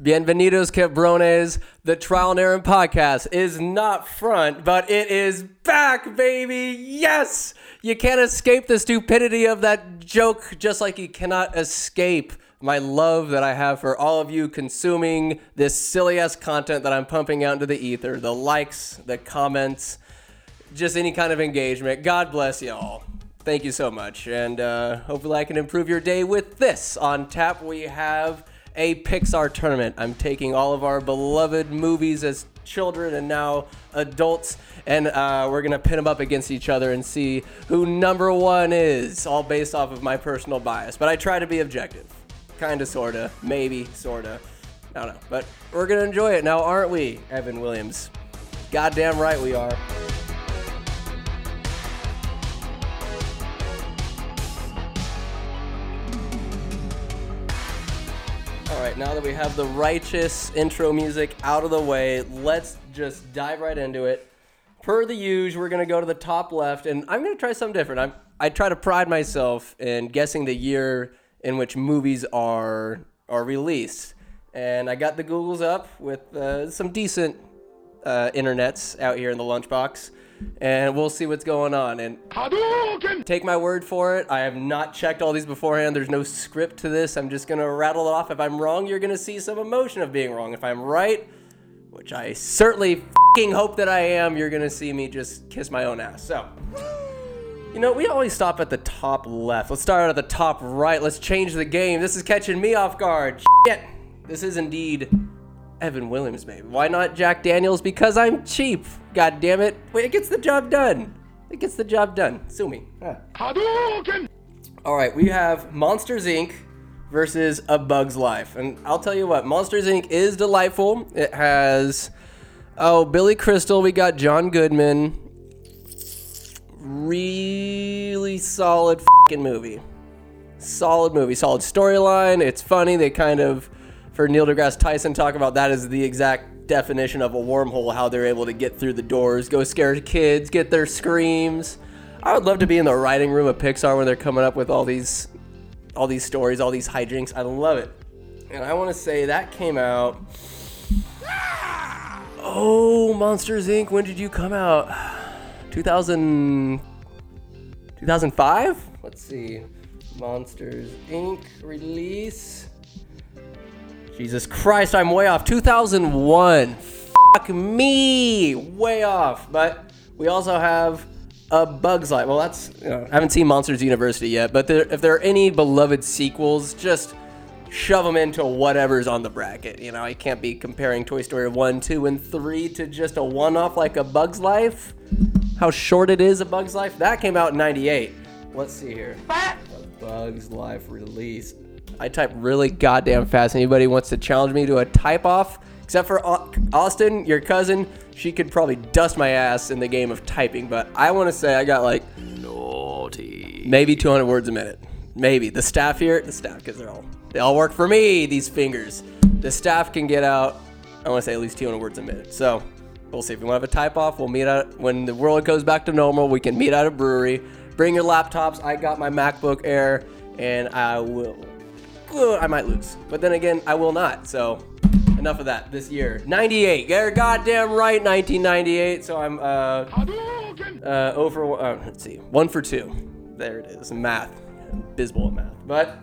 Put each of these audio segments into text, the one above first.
Bienvenidos, cabrones. The Trial and Error podcast is not front, but it is back, baby. Yes! You can't escape the stupidity of that joke, just like you cannot escape my love that I have for all of you consuming this silly ass content that I'm pumping out into the ether the likes, the comments, just any kind of engagement. God bless y'all. Thank you so much. And uh, hopefully, I can improve your day with this. On tap, we have a Pixar tournament. I'm taking all of our beloved movies as children and now adults, and uh, we're gonna pin them up against each other and see who number one is, all based off of my personal bias. But I try to be objective. Kinda, sorta, maybe, sorta. I don't know. But we're gonna enjoy it now, aren't we, Evan Williams? Goddamn right we are. All right, now that we have the righteous intro music out of the way, let's just dive right into it. Per the usual, we're gonna go to the top left, and I'm gonna try something different. I'm, I try to pride myself in guessing the year in which movies are are released, and I got the Googles up with uh, some decent uh, internets out here in the lunchbox, and we'll see what's going on. And take my word for it. I have not checked all these beforehand. There's no script to this. I'm just gonna rattle it off. If I'm wrong, you're gonna see some emotion of being wrong. If I'm right, which I certainly hope that I am, you're gonna see me just kiss my own ass. So. You know, we always stop at the top left. Let's start at the top right. Let's change the game. This is catching me off guard. Shit. This is indeed Evan Williams, maybe. Why not Jack Daniels? Because I'm cheap. God damn it. Wait, it gets the job done. It gets the job done. Sue me. All right, we have Monsters Inc. versus A Bug's Life. And I'll tell you what, Monsters Inc. is delightful. It has, oh, Billy Crystal. We got John Goodman. Really solid fucking movie. Solid movie, solid storyline. It's funny. They kind of, for Neil deGrasse Tyson, talk about that is the exact definition of a wormhole. How they're able to get through the doors, go scare kids, get their screams. I would love to be in the writing room of Pixar when they're coming up with all these, all these stories, all these hijinks. I love it. And I want to say that came out. Oh, Monsters Inc. When did you come out? 2000 2005? Let's see. Monsters Inc. release. Jesus Christ, I'm way off. 2001. Fuck me. Way off. But we also have A Bug's Life. Well, that's, you know, I haven't seen Monsters University yet, but there, if there are any beloved sequels, just shove them into whatever's on the bracket. You know, I can't be comparing Toy Story 1, 2, and 3 to just a one off like A Bug's Life. How short it is, A Bug's Life. That came out in 98. Let's see here. Bug's Life release. I type really goddamn fast. Anybody wants to challenge me to a type off? Except for Austin, your cousin, she could probably dust my ass in the game of typing, but I want to say I got like naughty, maybe 200 words a minute. Maybe the staff here, the staff, because they're all they all work for me. These fingers, the staff can get out. I want to say at least 200 words a minute. So we'll see if we want to have a type off. We'll meet out when the world goes back to normal. We can meet at a brewery. Bring your laptops. I got my MacBook Air, and I will. I might lose, but then again, I will not. So enough of that. This year, 98. You're goddamn right, 1998. So I'm uh, uh over. Uh, let's see, one for two. There it is. Math, abysmal at math. But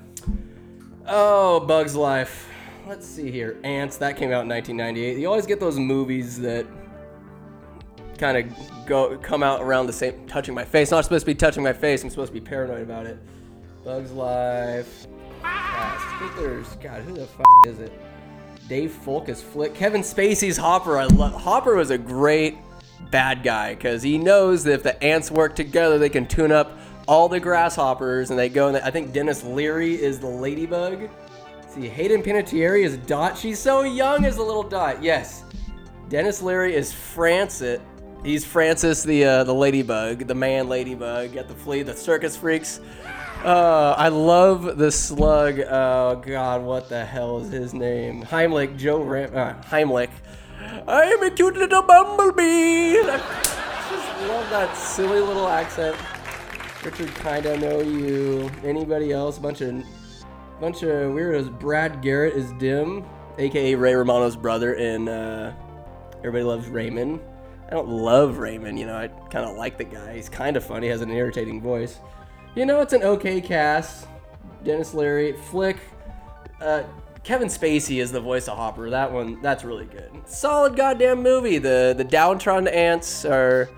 oh, Bugs Life. Let's see here. Ants. That came out in 1998. You always get those movies that kind of go come out around the same touching my face. Not supposed to be touching my face. I'm supposed to be paranoid about it. Bugs Life. God, who the f- is it? Dave Foley as Flick. Kevin Spacey's Hopper. I love. Hopper was a great bad guy because he knows that if the ants work together, they can tune up all the grasshoppers, and they go. And I think Denis Leary is the ladybug. See, Hayden Panettiere is Dot. She's so young as a little Dot. Yes. Denis Leary is Francis. He's Francis, the uh, the ladybug, the man ladybug at the flea, the circus freaks. Uh, I love the slug. Oh God, what the hell is his name? Heimlich, Joe Ram- uh, Heimlich. I am a cute little bumblebee. I just love that silly little accent. Richard, kinda know you. Anybody else? Bunch of bunch of weirdos. Brad Garrett is Dim. aka Ray Romano's brother in uh, Everybody Loves Raymond. I don't love Raymond, you know, I kind of like the guy. He's kind of funny, has an irritating voice. You know, it's an okay cast. Denis Leary, Flick, uh, Kevin Spacey is the voice of Hopper. That one, that's really good. Solid goddamn movie. The the downtrodden ants are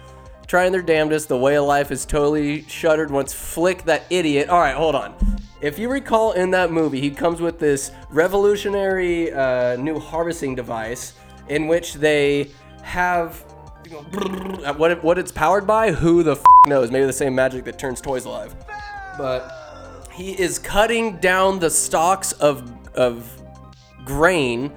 trying their damnedest. The way of life is totally shuttered once Flick, that idiot. All right, hold on. If you recall in that movie, he comes with this revolutionary uh, new harvesting device in which they have you know, what it, what it's powered by. Who the f- knows? Maybe the same magic that turns toys alive. But he is cutting down the stalks of of grain,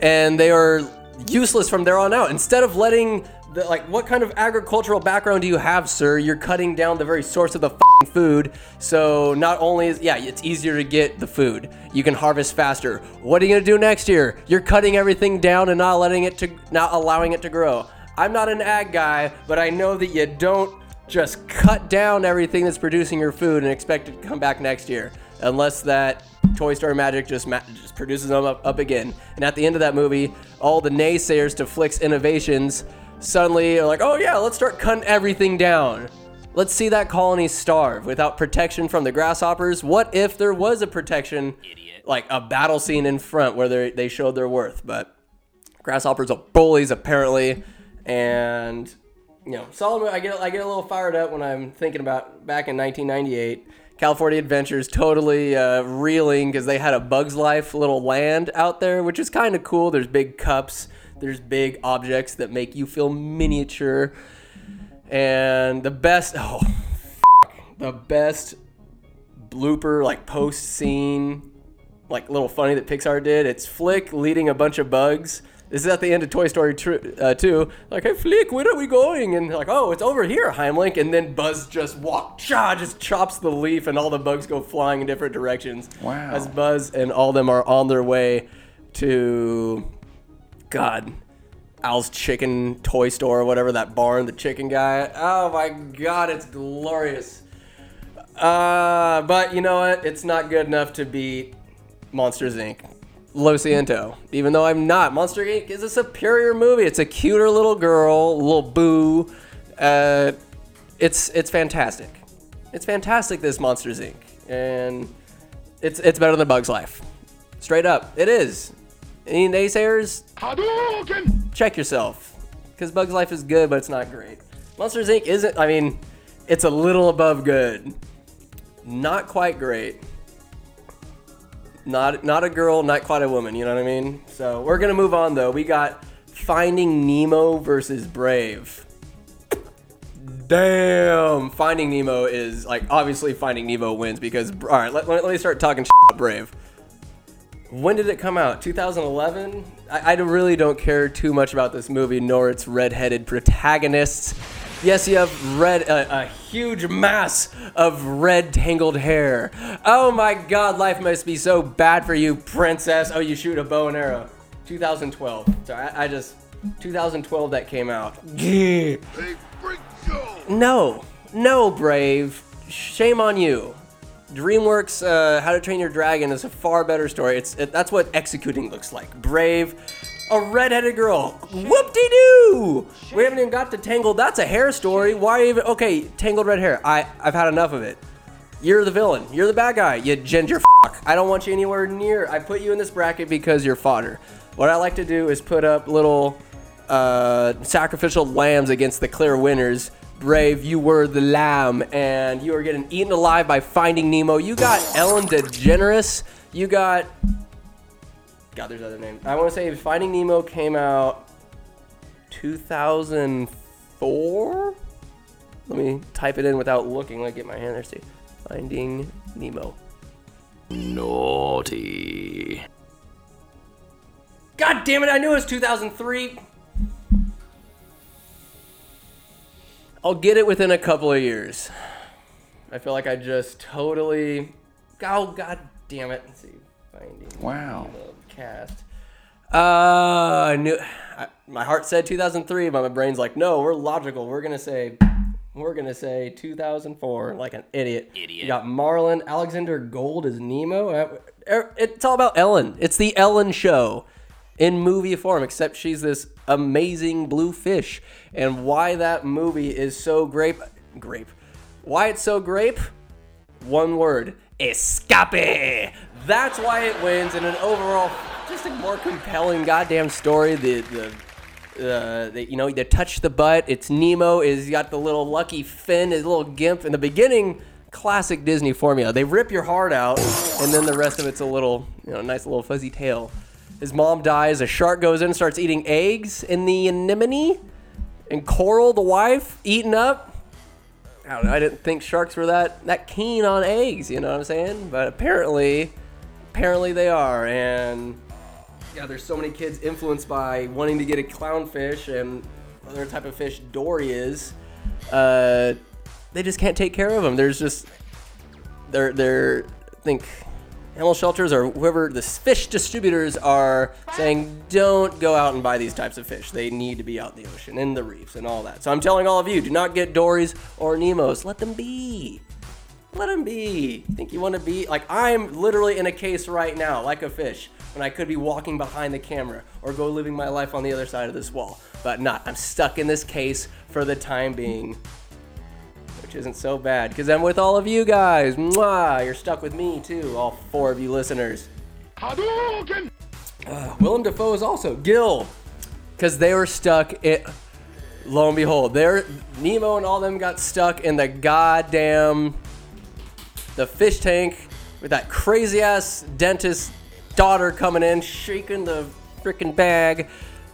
and they are useless from there on out. Instead of letting the, like, what kind of agricultural background do you have, sir? You're cutting down the very source of the food. So not only is yeah, it's easier to get the food. You can harvest faster. What are you gonna do next year? You're cutting everything down and not letting it to not allowing it to grow. I'm not an ag guy, but I know that you don't just cut down everything that's producing your food and expect it to come back next year, unless that Toy Story magic just ma- just produces them up, up again. And at the end of that movie, all the naysayers to Flick's innovations suddenly are like, oh yeah, let's start cutting everything down. Let's see that colony starve without protection from the grasshoppers. What if there was a protection, Idiot. like a battle scene in front where they they showed their worth? But grasshoppers are bullies apparently, and you know, solid. I get I get a little fired up when I'm thinking about back in 1998. California Adventures totally uh, reeling because they had a Bugs Life little land out there, which is kind of cool. There's big cups, there's big objects that make you feel miniature, and the best oh, f- the best blooper like post scene like little funny that Pixar did. It's Flick leading a bunch of bugs. This is at the end of Toy Story tr- uh, 2. Like, hey, Flick, where are we going? And like, oh, it's over here, Heimlich. And then Buzz just walk, cha, just chops the leaf, and all the bugs go flying in different directions. Wow. As Buzz and all them are on their way to, God, Al's Chicken Toy Store or whatever, that barn, the chicken guy. Oh my God, it's glorious. Uh, but you know what? It's not good enough to beat Monsters Inc. Lo Siento. Even though I'm not. Monster Inc. is a superior movie. It's a cuter little girl, little boo. Uh, it's it's fantastic. It's fantastic. This Monsters Inc. And it's it's better than Bugs Life. Straight up, it is. Any naysayers? Check yourself, because Bugs Life is good, but it's not great. Monsters Inc. isn't. I mean, it's a little above good. Not quite great not not a girl, not quite a woman. You know what I mean? So we're gonna move on though. We got Finding Nemo versus Brave. Damn, Finding Nemo is like obviously Finding Nemo wins because all right. Let, let me start talking about Brave. When did it come out? 2011. I, I really don't care too much about this movie nor its redheaded protagonists. Yes, you have red, a, a huge mass of red tangled hair. Oh my God, life must be so bad for you, princess. Oh, you shoot a bow and arrow. 2012. Sorry, I, I just 2012 that came out. No, no, Brave. Shame on you. DreamWorks uh, How to Train Your Dragon is a far better story. It's it, that's what executing looks like. Brave, a redheaded girl. Whoop-de-doo! We haven't even got to Tangled. That's a hair story. Why even? Okay, Tangled red hair. I I've had enough of it. You're the villain. You're the bad guy. You ginger fuck. I don't want you anywhere near. I put you in this bracket because you're fodder. What I like to do is put up little uh, sacrificial lambs against the clear winners. Brave, you were the lamb, and you are getting eaten alive by Finding Nemo. You got Ellen DeGeneres. You got. God, there's other names. I want to say Finding Nemo came out 2004. Let me type it in without looking. Let me get my hand there. See, Finding Nemo. Naughty. God damn it! I knew it was 2003. I'll get it within a couple of years. I feel like I just totally. Oh god damn it! Let's see, Finding Wow. Nemo cast. Uh, I knew. I, my heart said 2003, but my brain's like, no, we're logical. We're gonna say, we're gonna say 2004, like an idiot. Idiot. You got Marlon Alexander Gould as Nemo. Uh, er, it's all about Ellen. It's the Ellen show in movie form, except she's this amazing blue fish. And why that movie is so grape, grape. Why it's so grape? One word: escape. That's why it wins in an overall, just a more compelling goddamn story. The the. Uh, they, you know, they touch the butt. It's Nemo. Is got the little lucky fin, his little gimp. In the beginning, classic Disney formula. They rip your heart out, and then the rest of it's a little, you know, nice little fuzzy tail. His mom dies. A shark goes in starts eating eggs in the anemone. And Coral, the wife, eaten up. I don't know. I didn't think sharks were that that keen on eggs. You know what I'm saying? But apparently, apparently they are. And yeah, there's so many kids influenced by wanting to get a clownfish and other type of fish Dory is. Uh, they just can't take care of them. There's just they're they're I think animal shelters or whoever the fish distributors are saying don't go out and buy these types of fish. They need to be out in the ocean, in the reefs, and all that. So I'm telling all of you, do not get Dories or Nemos. Let them be. Let them be. You think you want to be like I'm literally in a case right now, like a fish, when I could be walking behind the camera or go living my life on the other side of this wall, but not. I'm stuck in this case for the time being which isn't so bad because I'm with all of you guys. Mwah! You're stuck with me too, all four of you listeners. Hadouken! Uh, Willem Dafoe is also Gil because they were stuck. It lo and behold, they're Nemo and all them got stuck in the goddamn the fish tank with that crazy ass dentist daughter coming in, shaking the freaking bag.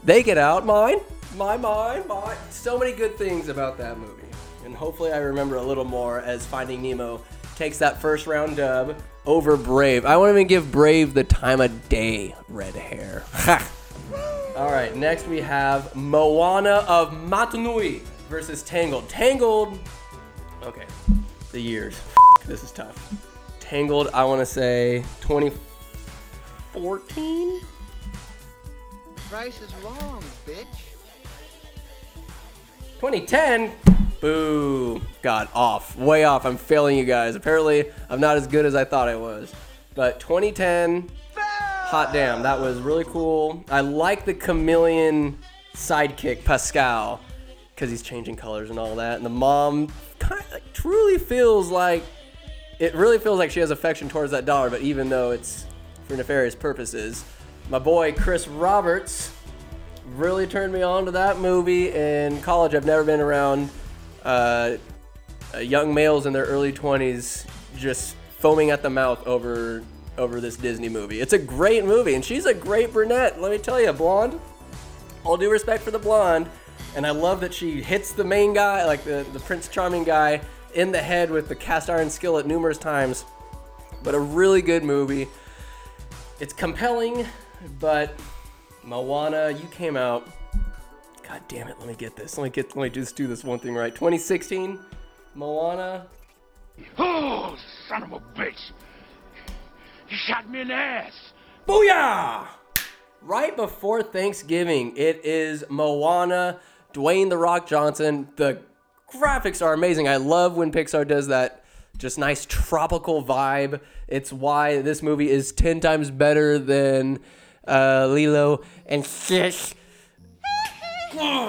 They get out. Mine, my, mine, mine. So many good things about that movie and hopefully I remember a little more as Finding Nemo takes that first round dub over Brave. I won't even give Brave the time of day, red hair. All right, next we have Moana of Motunui versus Tangled. Tangled, okay, the years. This is tough. Tangled, I want to say 2014? Price is wrong, bitch. 2010? Boo. God, off. Way off. I'm failing you guys. Apparently, I'm not as good as I thought I was. But 2010, hot damn, that was really cool. I like the chameleon sidekick, Pascal, because he's changing colors and all that. And the mom kind of like, truly feels like, it really feels like she has affection towards that dollar, but even though it's for nefarious purposes. My boy Chris Roberts really turned me on to that movie in college. I've never been around uh, uh, young males in their early 20s just foaming at the mouth over over this Disney movie. It's a great movie, and she's a great brunette. Let me tell you, blonde. All due respect for the blonde, and I love that she hits the main guy, like the the Prince Charming guy, in the head with the cast iron skillet numerous times. But a really good movie. It's compelling, but Moana, you came out God damn it, let me get this. Let me get let me just do this one thing right. 2016, Moana. Oh, son of a bitch! You shot me in the ass! Booyah! Right before Thanksgiving, it is Moana, Dwayne the Rock Johnson. The graphics are amazing. I love when Pixar does that just nice tropical vibe. It's why this movie is 10 times better than uh, Lilo and Stitch.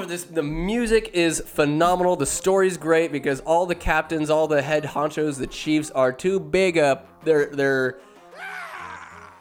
This the music is phenomenal. The story's great because all the captains, all the head honchos, the chiefs are too big up. Their their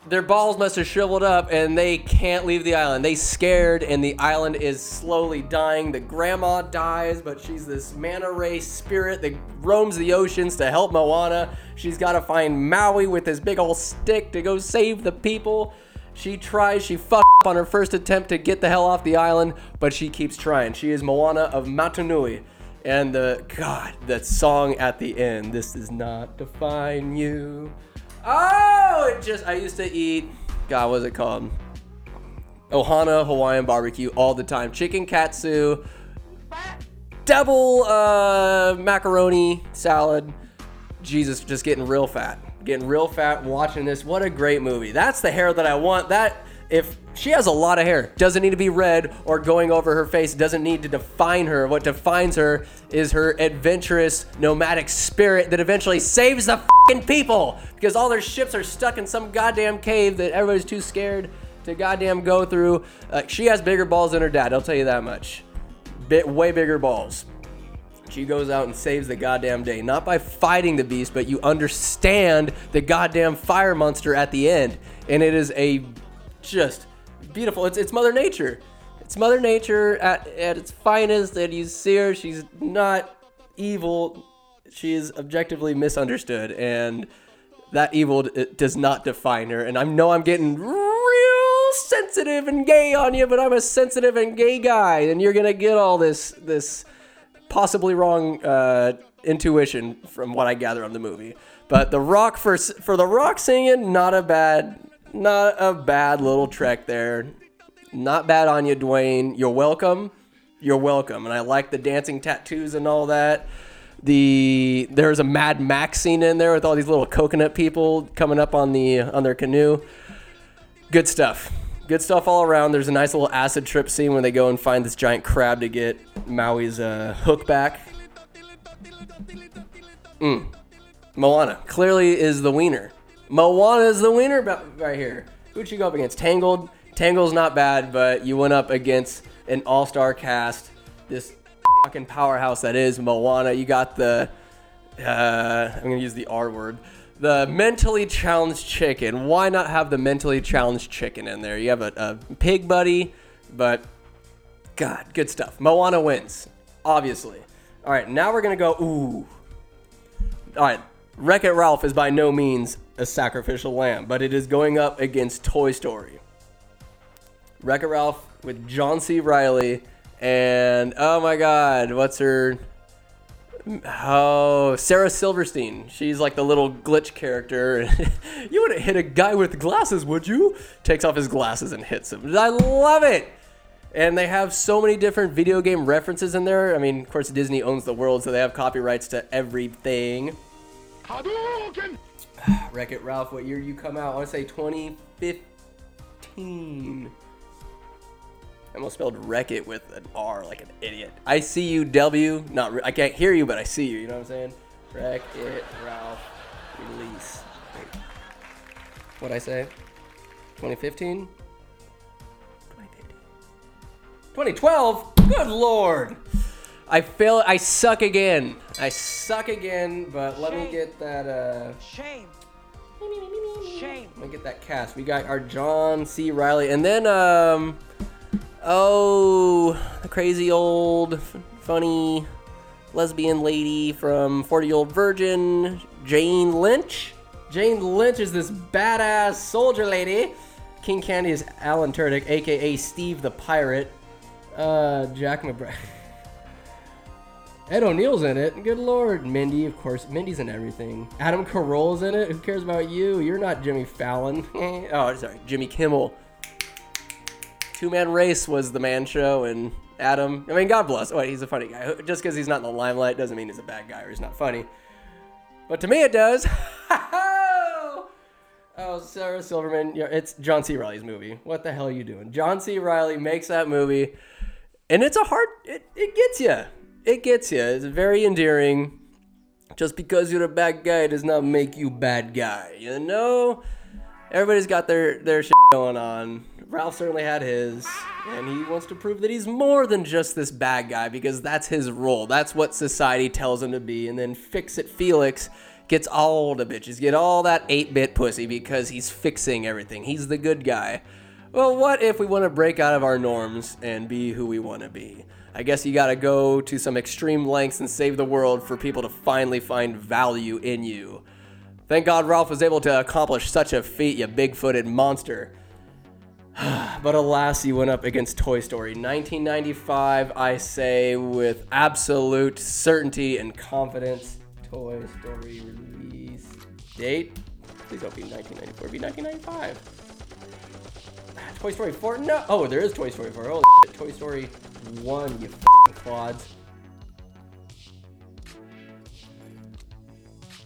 their balls must have shriveled up and they can't leave the island. They scared and the island is slowly dying. The grandma dies, but she's this manta ray spirit that roams the oceans to help Moana. She's got to find Maui with his big old stick to go save the people. She tries, she fucked up on her first attempt to get the hell off the island, but she keeps trying. She is Moana of Motunui. And the, God, that song at the end, this does not define you. Oh, it just, I used to eat, God, what's it called? Ohana Hawaiian barbecue all the time. Chicken katsu, double uh, macaroni salad. Jesus, just getting real fat getting real fat watching this. What a great movie. That's the hair that I want. That if she has a lot of hair, doesn't need to be red or going over her face, doesn't need to define her. What defines her is her adventurous, nomadic spirit that eventually saves the fucking people because all their ships are stuck in some goddamn cave that everybody's too scared to goddamn go through. Uh, she has bigger balls than her dad, I'll tell you that much. Bit way bigger balls. She goes out and saves the goddamn day. Not by fighting the beast, but you understand the goddamn fire monster at the end. And it is a just beautiful. It's, it's Mother Nature. It's Mother Nature at, at its finest. And you see her, she's not evil. She is objectively misunderstood. And that evil does not define her. And I know I'm getting real sensitive and gay on you, but I'm a sensitive and gay guy. And you're to get all this, this possibly wrong uh, intuition from what I gather on the movie. But the rock for for the rock singing, not a bad, not a bad little trek there. Not bad on you, Dwayne. You're welcome. You're welcome. And I like the dancing tattoos and all that. The there's a Mad Max scene in there with all these little coconut people coming up on the on their canoe. Good stuff. Good stuff all around. There's a nice little acid trip scene when they go and find this giant crab to get Maui's uh, hook back. Mm. Moana clearly is the wiener. Moana is the winner right here. Who'd you go up against? Tangled. Tangled's not bad, but you went up against an all-star cast. This fucking powerhouse that is Moana. You got the uh, I'm gonna use the R word. The mentally challenged chicken. Why not have the mentally challenged chicken in there? You have a, a pig buddy, but God, good stuff. Moana wins, obviously. All right, now we're gonna go. Ooh. All right, Wreck It Ralph is by no means a sacrificial lamb, but it is going up against Toy Story. Wreck It Ralph with John C. Reilly and oh my God, what's her? Oh, Sarah Silverstein. She's like the little glitch character. you wouldn't hit a guy with glasses, would you? Takes off his glasses and hits him. I love it. And they have so many different video game references in there. I mean, of course, Disney owns the world, so they have copyrights to everything. Hadouken! Wreck It Ralph, what year you come out? I want to say 2015. I almost spelled wreck it with an R like an idiot. I see you, W. Not, re- I can't hear you, but I see you. You know what I'm saying? Wreck it, Ralph. Release. Wait. What'd I say? 2015? 2015. 2012? Good lord! I fail. I suck again. I suck again, but let me get that, uh. Shame. Shame. Let me get that cast. We got our John C. Reilly, and then um, oh, the crazy old, f- funny lesbian lady from Forty Year Old Virgin, Jane Lynch. Jane Lynch is this badass soldier lady. King Candy is Alan Tudyk, aka Steve the Pirate. Uh, Jack McBride. Ed O'Neill's in it. Good lord. Mindy, of course. Mindy's in everything. Adam Carolla's in it. Who cares about you? You're not Jimmy Fallon. oh, sorry. Jimmy Kimmel. Two Man Race was the man show, and Adam. I mean, God bless. Wait, he's a funny guy. Just because he's not in the limelight doesn't mean he's a bad guy or he's not funny. But to me, it does. oh, Sarah Silverman. Yeah, it's John C. Reilly's movie. What the hell are you doing? John C. Reilly makes that movie, and it's a hard. It, it gets you. It gets you. It's very endearing. Just because you're a bad guy does not make you bad guy. You know, everybody's got their their shit going on. Ralph certainly had his, and he wants to prove that he's more than just this bad guy because that's his role. That's what society tells him to be. And then Fix It Felix gets all the bitches, get all that 8 bit pussy because he's fixing everything. He's the good guy. Well, what if we want to break out of our norms and be who we want to be? I guess you gotta go to some extreme lengths and save the world for people to finally find value in you. Thank God Ralph was able to accomplish such a feat, you big footed monster. but alas, he went up against Toy Story. 1995, I say with absolute certainty and confidence. Toy Story release date? Please don't be 1994, be 1995. Ah, Toy Story 4? No. Oh, there is Toy Story 4. Holy shit. Toy Story 1, you quads.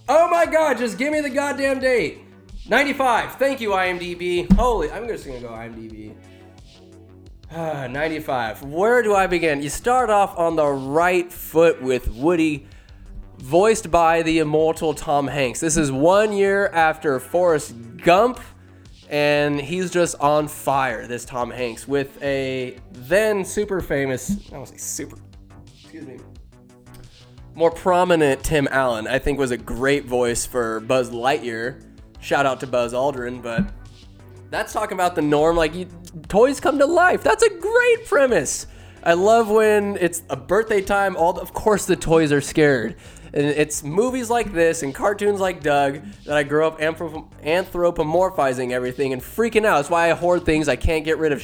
Oh my god, just give me the goddamn date. 95. Thank you, IMDb. Holy, I'm just gonna go IMDb. Ah, 95. Where do I begin? You start off on the right foot with Woody, voiced by the immortal Tom Hanks. This is one year after Forrest Gump, and he's just on fire, this Tom Hanks, with a then super famous, I don't say super, excuse me, more prominent Tim Allen. I think was a great voice for Buzz Lightyear. Shout out to Buzz Aldrin, but that's talking about the norm. Like you, toys come to life. That's a great premise. I love when it's a birthday time. All the, of course the toys are scared, and it's movies like this and cartoons like Doug that I grew up anthrop- anthropomorphizing everything and freaking out. That's why I hoard things I can't get rid of.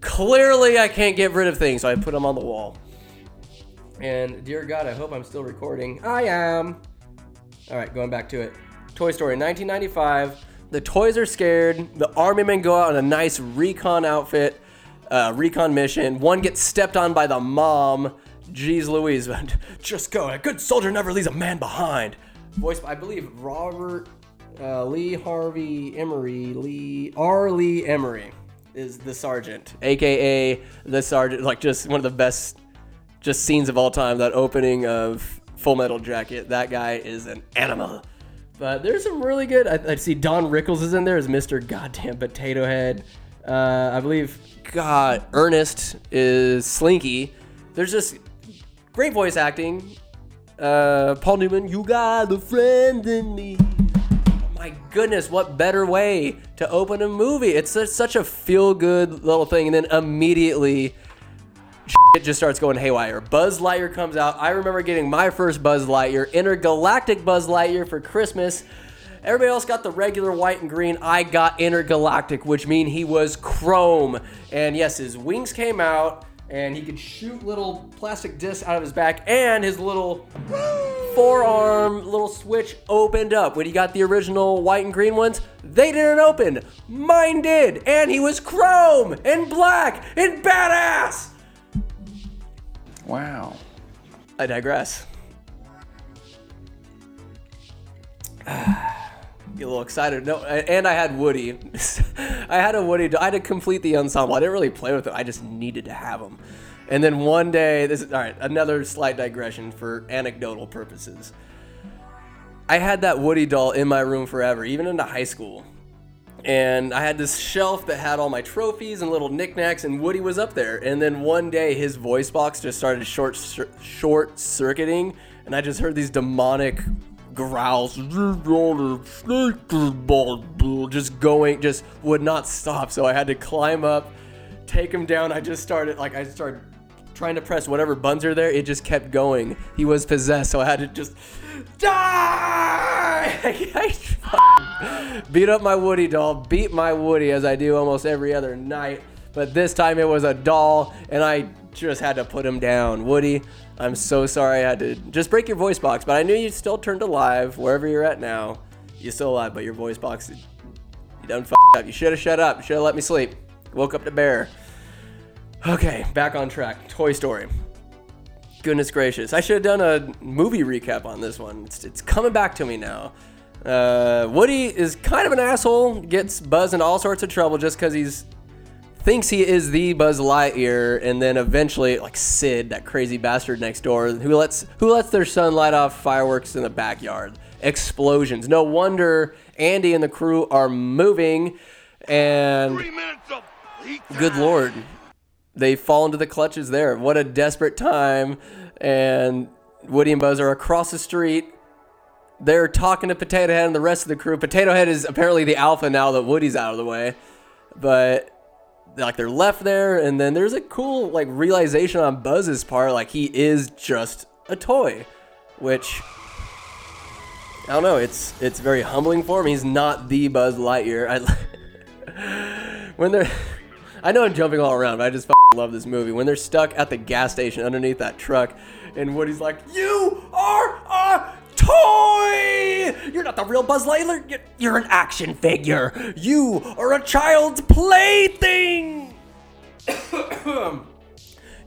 Clearly, I can't get rid of things, so I put them on the wall. And dear God, I hope I'm still recording. I am. All right, going back to it. Toy Story 1995. The toys are scared. The army men go out on a nice recon outfit, uh, recon mission. One gets stepped on by the mom. Jeez Louise, just go. A good soldier never leaves a man behind. Voiced by, I believe, Robert uh, Lee Harvey Emery. Lee R. Lee Emery is the sergeant, aka the sergeant. Like just one of the best just scenes of all time. That opening of Full Metal Jacket. That guy is an animal. But there's some really good. I, I see Don Rickles is in there as Mr. Goddamn Potato Head. Uh, I believe God Ernest is Slinky. There's just great voice acting. Uh, Paul Newman, you got a friend in me. My goodness, what better way to open a movie? It's such, such a feel good little thing, and then immediately it just starts going haywire. Buzz Lightyear comes out. I remember getting my first Buzz Lightyear, intergalactic Buzz Lightyear for Christmas. Everybody else got the regular white and green. I got intergalactic, which mean he was chrome. And yes, his wings came out, and he could shoot little plastic discs out of his back, and his little forearm little switch opened up. When he got the original white and green ones, they didn't open. Mine did, and he was chrome and black and badass. Wow. I digress. Get a little excited. No, and I had Woody. I had a Woody. I had to complete the ensemble. I didn't really play with it. I just needed to have him. And then one day, this is all right. Another slight digression for anecdotal purposes. I had that Woody doll in my room forever, even into high school. And I had this shelf that had all my trophies and little knickknacks, and Woody was up there. And then one day, his voice box just started short short circuiting, and I just heard these demonic growls, just going, just would not stop. So I had to climb up, take him down. I just started like I started trying to press whatever buttons are there. It just kept going. He was possessed, so I had to just die. I beat up my Woody doll, beat my Woody as I do almost every other night. But this time it was a doll, and I just had to put him down. Woody, I'm so sorry I had to just break your voice box, but I knew you still turned alive wherever you're at now. You're still alive, but your voice box, you done f- up. You should have shut up. You should have let me sleep. Woke up to bear. Okay, back on track. Toy Story. Goodness gracious. I should have done a movie recap on this one. It's, it's coming back to me now. Uh, Woody is kind of an asshole, gets Buzz in all sorts of trouble just because he's thinks he is the Buzz Lightyear, and then eventually, like Sid, that crazy bastard next door, who lets who lets their son light off fireworks in the backyard, explosions. No wonder Andy and the crew are moving, and good lord, they fall into the clutches there. What a desperate time, and Woody and Buzz are across the street. They're talking to Potato Head and the rest of the crew. Potato Head is apparently the alpha now that Woody's out of the way, but like they're left there and then there's a cool like realization on Buzz's part like he is just a toy which I don't know it's it's very humbling for him. He's not the Buzz Lightyear. I when they're I know I'm jumping all around but I just love this movie. When they're stuck at the gas station underneath that truck and Woody's like you are a toy! You're not the real Buzz Lightyear. You're an action figure. You are a child's plaything.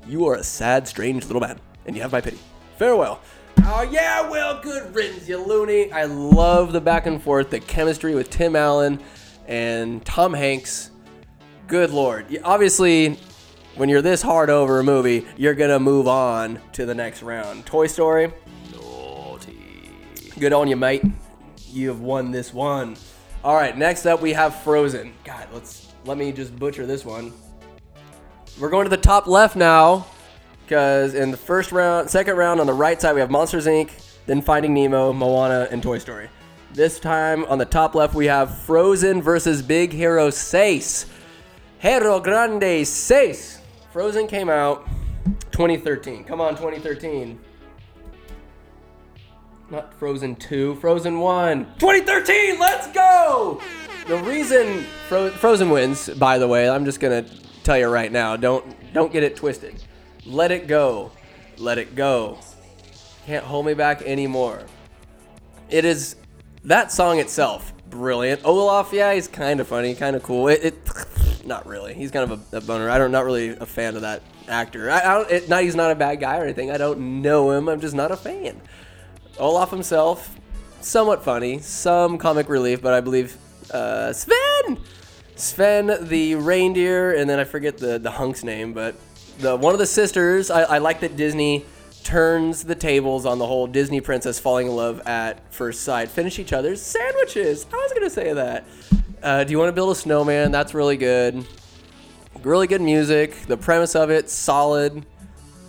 you are a sad, strange little man, and you have my pity. Farewell. Oh yeah, well, good riddance, you loony. I love the back and forth, the chemistry with Tim Allen and Tom Hanks. Good lord. Obviously, when you're this hard over a movie, you're gonna move on to the next round. Toy Story. Naughty. Good on you, mate. You have won this one. All right, next up we have Frozen. God, let's let me just butcher this one. We're going to the top left now, because in the first round, second round on the right side we have Monsters Inc., then Finding Nemo, Moana, and Toy Story. This time on the top left we have Frozen versus Big Hero 6. Hero Grande 6. Frozen came out 2013. Come on, 2013. Not Frozen 2, Frozen 1. 2013, let's go! The reason Fro- Frozen wins, by the way, I'm just gonna tell you right now. Don't don't get it twisted. Let it go. Let it go. Can't hold me back anymore. It is that song itself brilliant. Olaf, yeah, he's kind of funny, kind of cool. It, it not really. He's kind of a, a boner. I don't not really a fan of that actor. I, I don't. It, not he's not a bad guy or anything. I don't know him. I'm just not a fan. Olaf himself, somewhat funny, some comic relief, but I believe uh, Sven, Sven the reindeer, and then I forget the the hunk's name, but the one of the sisters. I, I like that Disney turns the tables on the whole Disney princess falling in love at first sight. Finish each other's sandwiches. I was gonna say that. Uh, do you want to build a snowman? That's really good. Really good music. The premise of it solid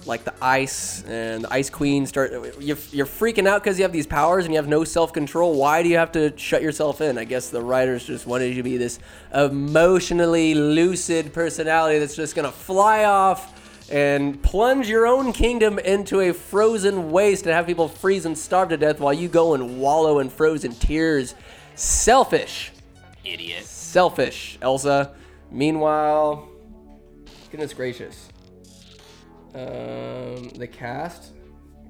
like the ice and the ice queen start you're, you're freaking out because you have these powers and you have no self-control. Why do you have to shut yourself in? I guess the writers just wanted you to be this emotionally lucid personality that's just gonna fly off and plunge your own kingdom into a frozen waste and have people freeze and starve to death while you go and wallow in frozen tears. Selfish. Idiot. Selfish elsa. Meanwhile goodness gracious um, the cast.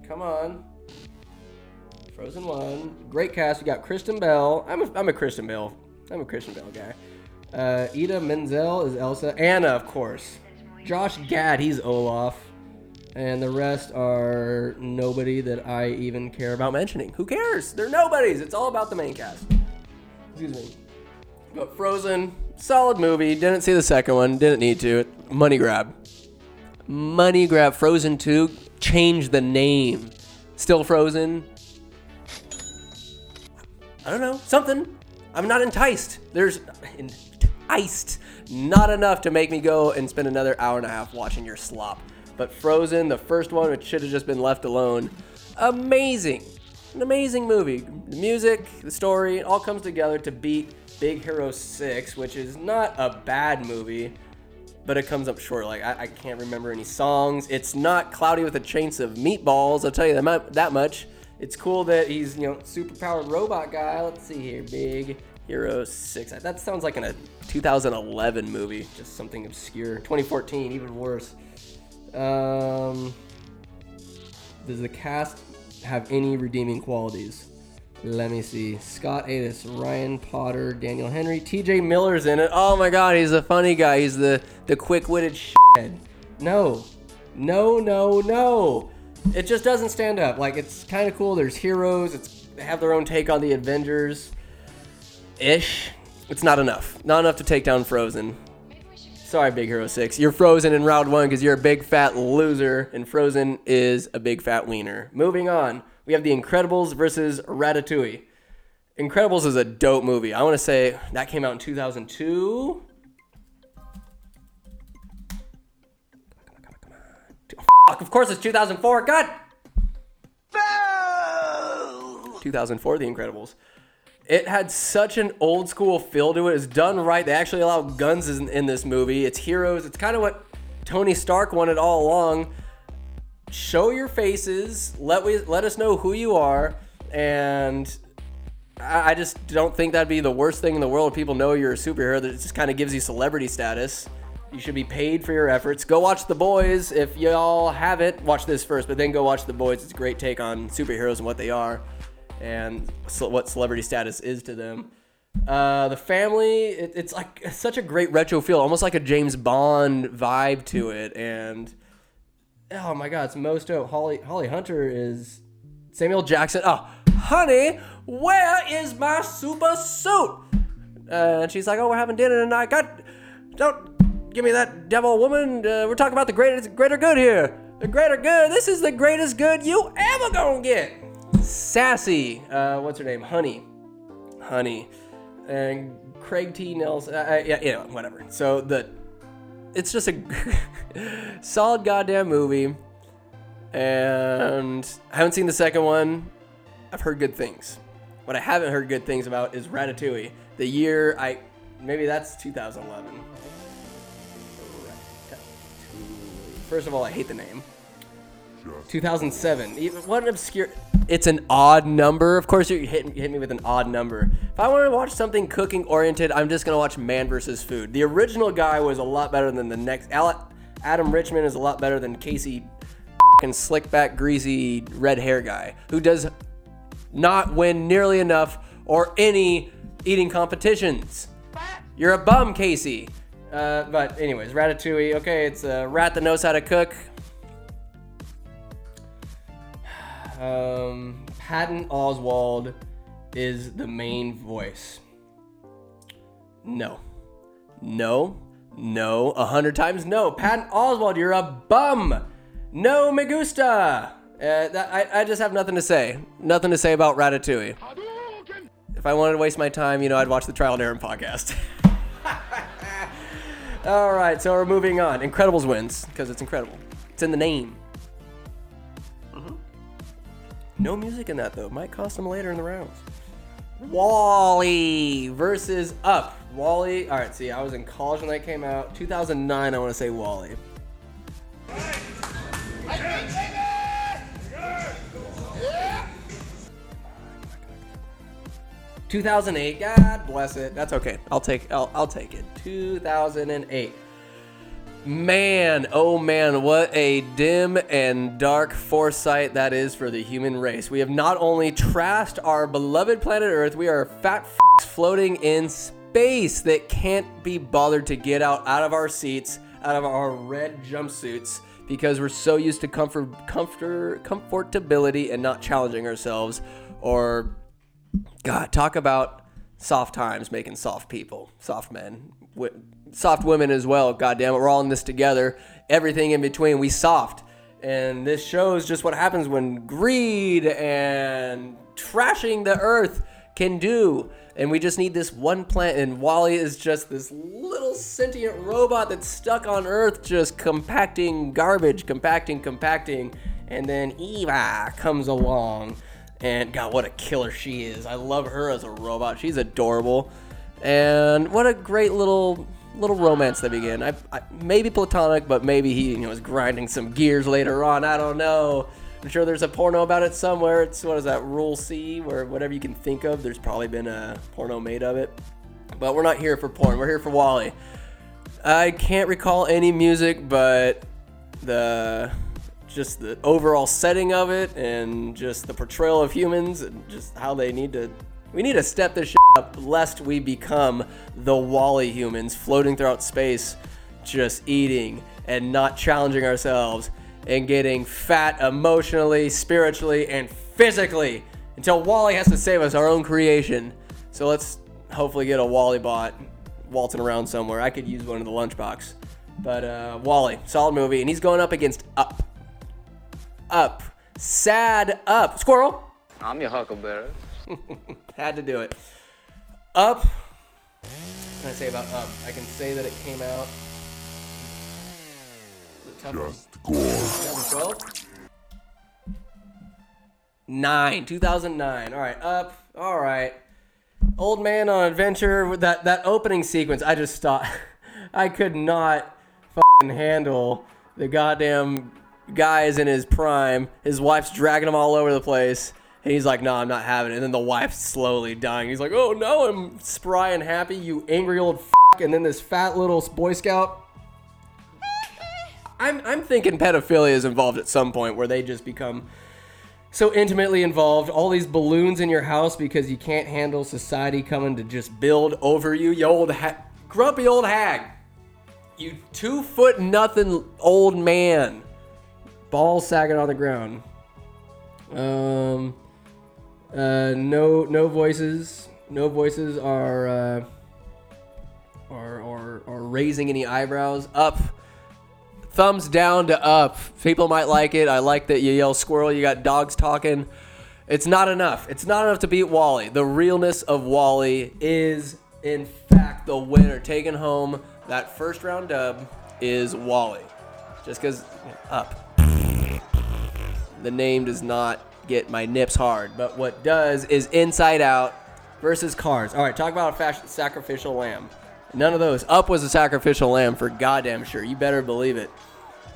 Come on. Frozen one. Great cast. We got Kristen Bell. I'm a, I'm a Kristen Bell. I'm a Kristen Bell guy. Uh, Ida Menzel is Elsa. Anna, of course. Josh Gad, he's Olaf. And the rest are nobody that I even care about mentioning. Who cares? They're nobodies. It's all about the main cast. Excuse me. But Frozen, solid movie. Didn't see the second one. Didn't need to. Money grab money grab frozen 2 change the name. Still frozen? I don't know something. I'm not enticed. There's enticed? Not enough to make me go and spend another hour and a half watching your slop. But frozen the first one which should have just been left alone. Amazing. An amazing movie. The music the story it all comes together to beat big hero 6 which is not a bad movie but it comes up short. Like I, I, can't remember any songs. It's not cloudy with a chance of meatballs. I'll tell you that, that much. It's cool that he's you know super powered robot guy. Let's see here, Big Hero Six. That sounds like in a 2011 movie, just something obscure. 2014, even worse. Um, does the cast have any redeeming qualities? Let me see. Scott Adsit, Ryan Potter, Daniel Henney, TJ Miller's in it. Oh my god, he's a funny guy. He's the, the quick witted shithead. No. No, no, no. It just doesn't stand up. Like, it's kind of cool. There's heroes, it's, they have their own take on the Avengers ish. It's not enough. Not enough to take down Frozen. Sorry, Big Hero 6. You're frozen in round one because you're a big fat loser, and Frozen is a big fat wiener. Moving on we have The Incredibles versus Ratatouille. Incredibles is a dope movie. I want to say that came out in 2002. Fuck, of course it's 2004. God. 2004, The Incredibles. It had such an old school feel to it. It's done right. They actually allow guns in, in this movie. It's heroes. It's kind of what Tony Stark wanted all along show your faces. Let we let us know who you are, and I, I just don't think that'd be the worst thing in the world. People know you're a superhero. That it just kind of gives you celebrity status. You should be paid for your efforts. Go watch The Boys if y'all haven't. Watch this first, but then go watch The Boys. It's a great take on superheroes and what they are, and so what celebrity status is to them. Uh, the family, it, it's like such a great retro feel, almost like a James Bond vibe to it, and oh my god, it's most dope. Holly Holly Hunter is Samuel Jackson. Oh, honey, where is my super suit? And she's like, oh, we're having dinner tonight. God, don't give me that devil woman. Uh, we're talking about the greatest, greater good here. The greater good. This is the greatest good you ever gonna get. Sassy. Uh, what's her name? Honey. Honey. And Craig T. Nelson. Uh, uh, yeah, whatever. So the, it's just a solid goddamn movie. And I haven't seen the second one. I've heard good things. What I haven't heard good things about is Ratatouille. The year I, maybe that's 2011. First of all, I hate the name. 2007. Even- What an obscure. It's an odd number. Of course, you hit, hit me with an odd number. If I want to watch something cooking oriented, I'm just gonna watch Man vs. Food. The original guy was a lot better than the next. Adam Richman is a lot better than Casey, and slick back, greasy red hair guy who does not win nearly enough or any eating competitions. You're a bum, Casey. Uh, but anyways, Ratatouille. Okay, it's a rat that knows how to cook. Um, Patton Oswalt is the main voice. No. No. No. A hundred times no. Patton Oswalt, you're a bum. No me gusta. Uh, that, I, I just have nothing to say. Nothing to say about Ratatouille. If I wanted to waste my time, you know, I'd watch the Trial and Error podcast. All right, so we're moving on. Incredibles wins because it's incredible. It's in the name. No music in that though. Might cost them later in the rounds. WALL-E versus Up. WALL-E. All right. See, I was in college when that came out. 2009. I want to say WALL-E. 2008. God bless it. That's okay. I'll take. I'll, I'll take it. 2008. Man, oh man, what a dim and dark foresight that is for the human race. We have not only trashed our beloved planet Earth, we are fat f- floating in space that can't be bothered to get out out of our seats, out of our red jumpsuits, because we're so used to comfort, comfort, comfortability and not challenging ourselves or God, talk about soft times making soft people, soft men, soft women as well. God damn it, we're all in this together. Everything in between, we soft. And this shows just what happens when greed and trashing the earth can do. And we just need this one plant. And WALL-E is just this little sentient robot that's stuck on Earth, just compacting garbage, compacting, compacting. And then EVE comes along. And God, what a killer she is. I love her as a robot. She's adorable. And what a great little little romance they begin. I, I maybe platonic, but maybe he you know is grinding some gears later on. I don't know. I'm sure there's a porno about it somewhere. It's what is that Rule C, where whatever you can think of, there's probably been a porno made of it. But we're not here for porn. We're here for WALL-E. I can't recall any music, but the just the overall setting of it and just the portrayal of humans and just how they need to we need to step this up lest we become the WALL-E humans floating throughout space just eating and not challenging ourselves and getting fat emotionally, spiritually and physically until WALL-E has to save us our own creation. So let's hopefully get a WALL-E bot waltzing around somewhere. I could use one in the lunchbox. But uh, WALL-E, solid movie, and he's going up against Up. Up. Sad Up. Squirrel. I'm your huckleberry. Had to do it. Up. What can I say about Up? I can say that it came out. Toughest. 2012? Nine. 2009. All right. Up. All right. Old man on adventure with that that opening sequence. I just stopped. I could not fucking handle the goddamn guys in his prime. His wife's dragging him all over the place. And he's like, no, I'm not having it. And then the wife's slowly dying. He's like, oh no, I'm spry and happy, you angry old f. And then this fat little Boy Scout. I'm, I'm thinking pedophilia is involved at some point where they just become so intimately involved. All these balloons in your house because you can't handle society coming to just build over you. You old ha- grumpy old hag. You two foot nothing old man. Balls sagging on the ground. Um, uh, no, no voices. No voices are uh, are, are are raising any eyebrows. Up, thumbs down to up. People might like it. I like that you yell squirrel. You got dogs talking. It's not enough. It's not enough to beat WALL-E. The realness of WALL-E is, in fact, the winner. Taking home that first round dub is WALL-E. Just because up the name does not get my nips hard. But what does is Inside Out versus Cars. All right, talk about a fashion, sacrificial lamb. None of those. Up was a sacrificial lamb for goddamn sure. You better believe it.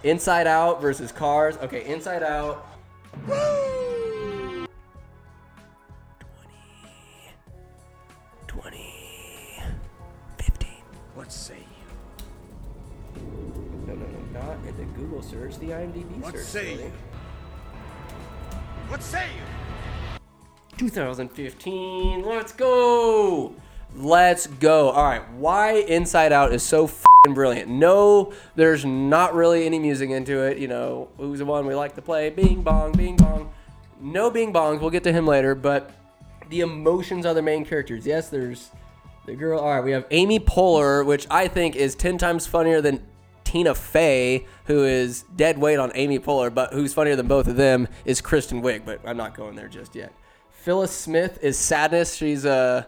Inside Out versus Cars. Okay, Inside Out. 20, 20, 15. What say you? No, no, no, not at the Google search, the IMDb What search. say buddy. you? What say you? 2015. Let's go. Let's go. All right. Why Inside Out is so brilliant. No, there's not really any music into it. You know, who's the one we like to play? Bing bong, bing bong. No bing bongs. We'll get to him later. But the emotions are the main characters. Yes, there's the girl. All right. We have Amy Poehler, which I think is 10 times funnier than Tina Fey, who is dead weight on Amy Poehler, but who's funnier than both of them is Kristen Wiig, but I'm not going there just yet. Phyllis Smith is sadness. She's uh,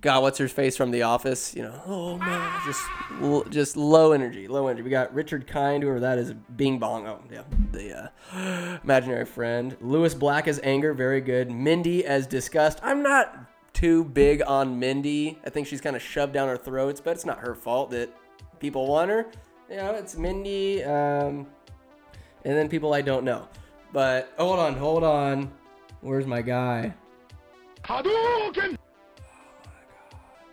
God, what's her face from The Office? You know, oh man, just just low energy, low energy. We got Richard Kind, whoever that is, Bing Bong. Oh yeah, the uh, imaginary friend. Lewis Black as anger, very good. Mindy as disgust. I'm not too big on Mindy. I think she's kind of shoved down our throats, but it's not her fault that people want her. You know, it's Mindy, um, and then people I don't know. But hold on, hold on. Where's my guy? Hadouken!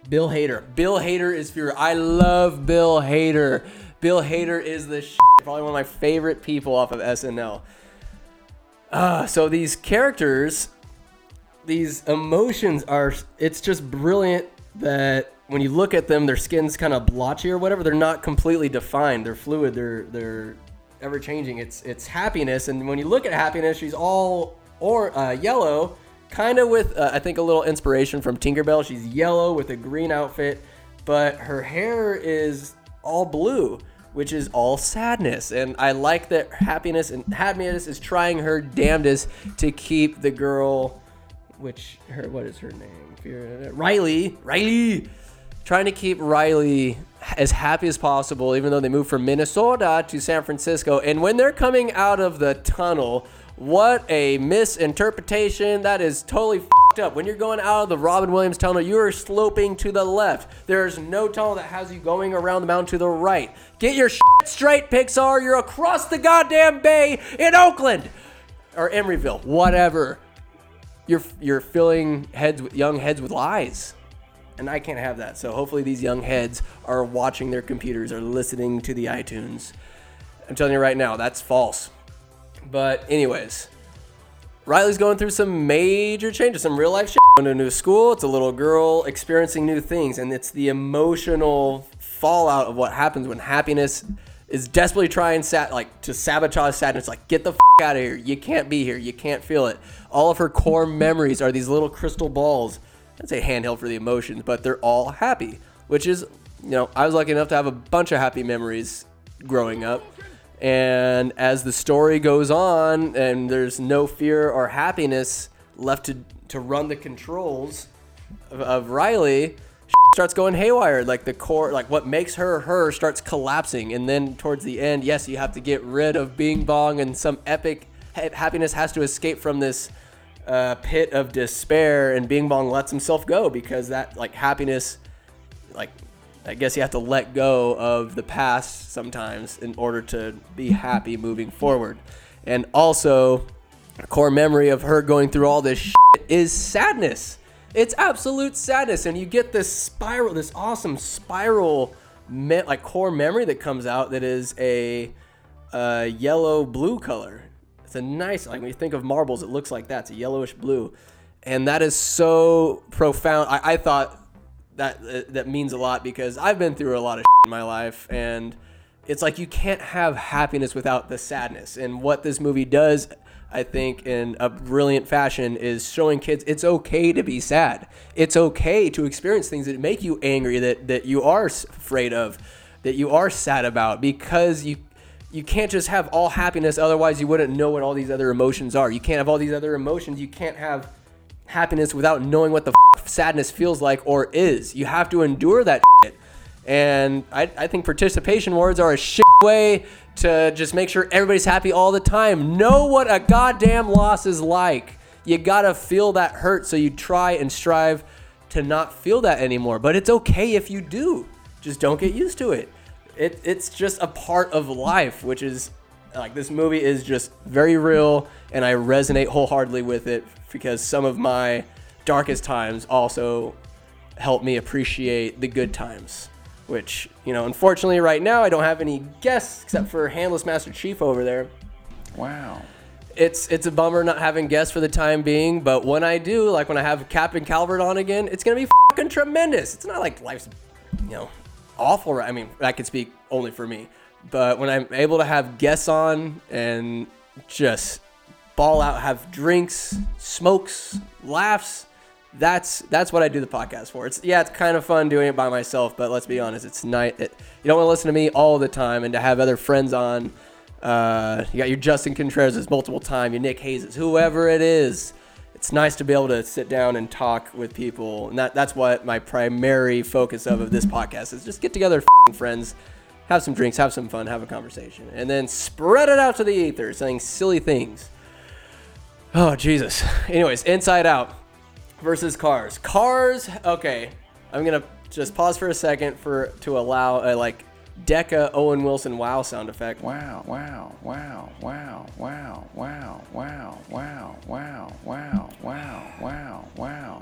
Bill Hader. Bill Hader is pure. I love Bill Hader. Bill Hader is the shit. probably one of my favorite people off of SNL. Uh, so these characters, these emotions are. It's just brilliant that when you look at them, their skin's kind of blotchy or whatever. They're not completely defined. They're fluid. They're they're ever changing. It's it's happiness, and when you look at happiness, she's all or uh, yellow, kind of with uh, I think a little inspiration from Tinkerbell. She's yellow with a green outfit, but her hair is all blue, which is all sadness. And I like that happiness and happiness is trying her damnedest to keep the girl, which her what is her name? Riley, Riley, trying to keep Riley as happy as possible, even though they moved from Minnesota to San Francisco. And when they're coming out of the tunnel, what a misinterpretation. That is totally up. When you're going out of the Robin Williams tunnel, you are sloping to the left. There's no tunnel that has you going around the mountain to the right. Get your shit straight, Pixar. You're across the goddamn bay in Oakland or Emeryville, whatever. You're you're filling heads with young heads with lies. And I can't have that. So hopefully these young heads are watching their computers or listening to the iTunes. I'm telling you right now, that's false. But anyways, Riley's going through some major changes, some real life shit. Going to a new school, it's a little girl experiencing new things, and it's the emotional fallout of what happens when happiness is desperately trying sat like to sabotage sadness. Like, get the out of here! You can't be here. You can't feel it. All of her core memories are these little crystal balls. I'd say handheld for the emotions, but they're all happy, which is, you know, I was lucky enough to have a bunch of happy memories growing up. And as the story goes on, and there's no fear or happiness left to, to run the controls of, of Riley, starts going haywire. Like the core, like what makes her her starts collapsing. And then towards the end, yes, you have to get rid of Bing Bong, and some epic ha- happiness has to escape from this uh, pit of despair. And Bing Bong lets himself go because that like happiness, like I guess you have to let go of the past sometimes in order to be happy moving forward. And also, a core memory of her going through all this is sadness. It's absolute sadness, and you get this spiral, this awesome spiral, me- like core memory that comes out that is a, uh yellow blue color. It's a nice, like when you think of marbles, it looks like that. It's a yellowish blue, and that is so profound. I, I thought that uh, that means a lot because I've been through a lot of in my life, and it's like you can't have happiness without the sadness. And what this movie does I think, in a brilliant fashion, is showing kids it's okay to be sad. It's okay to experience things that make you angry, that that you are afraid of, that you are sad about, because you you can't just have all happiness. Otherwise, you wouldn't know what all these other emotions are. You can't have all these other emotions. You can't have happiness without knowing what the f- sadness feels like or is. You have to endure that shit. And I, I think participation awards are a shit way to just make sure everybody's happy all the time. Know what a goddamn loss is like. You gotta feel that hurt, so you try and strive to not feel that anymore. But it's okay if you do. Just don't get used to it. It it's just a part of life, which is like this movie is just very real, and I resonate wholeheartedly with it because some of my darkest times also help me appreciate the good times. Which, you know, unfortunately, right now I don't have any guests except for Handless Master Chief over there. Wow. It's it's a bummer not having guests for the time being, but when I do, like when I have Captain Calvert on again, it's gonna be fucking tremendous. It's not like life's, you know, awful. I mean, I can speak only for me, but when I'm able to have guests on and just ball out, have drinks, smokes, laughs, that's that's what I do the podcast for. It's yeah, it's kind of fun doing it by myself, but let's be honest, it's night. It, you don't want to listen to me all the time, and to have other friends on. Uh, you got your Justin Contreras multiple time, your Nick Hayes, whoever it is. It's nice to be able to sit down and talk with people, and that that's what my primary focus of, of this podcast is. Just get together, friends, have some drinks, have some fun, have a conversation, and then spread it out to the ether, saying silly things. Oh Jesus. Anyways, Inside Out versus Cars. Cars. Okay, I'm gonna just pause for a second for to allow a like Deca Owen Wilson wow sound effect. Wow, wow, wow, wow, wow, wow, wow, wow, wow, wow, wow, wow, wow.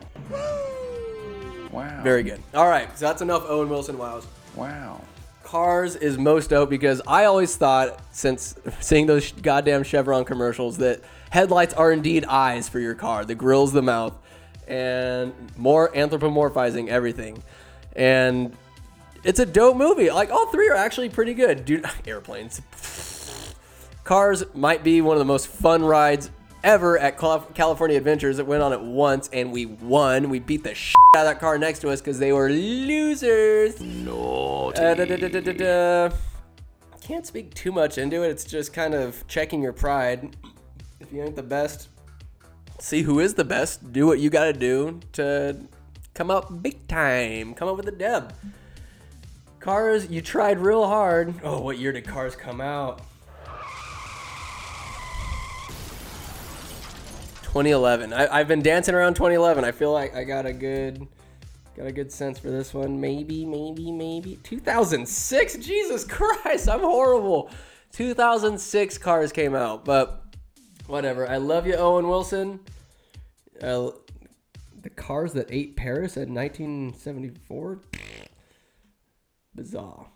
Wow. Very good. All right, so that's enough Owen Wilson wows. Wow. Cars is most dope because I always thought, since seeing those goddamn Chevron commercials, that headlights are indeed eyes for your car. The grill's the mouth, and more anthropomorphizing everything. And it's a dope movie. Like all three are actually pretty good. Dude, airplanes. Cars might be one of the most fun rides ever at California Adventures. It went on it once and we won. We beat the shit out of that car next to us because they were losers. Uh, da, da. Can't speak too much into it. It's just kind of checking your pride. If you ain't the best, see who is the best. Do what you got to do to come up big time. Come up with a dub. Cars, you tried real hard. Oh, what year did Cars come out? 2011. I, I've been dancing around 2011. I feel like I got a good, got a good sense for this one. Maybe, maybe, maybe 2006. Jesus Christ, I'm horrible. 2006 Cars came out, but whatever. I love you, Owen Wilson. Uh, the cars that ate Paris in 1974. Bizarre.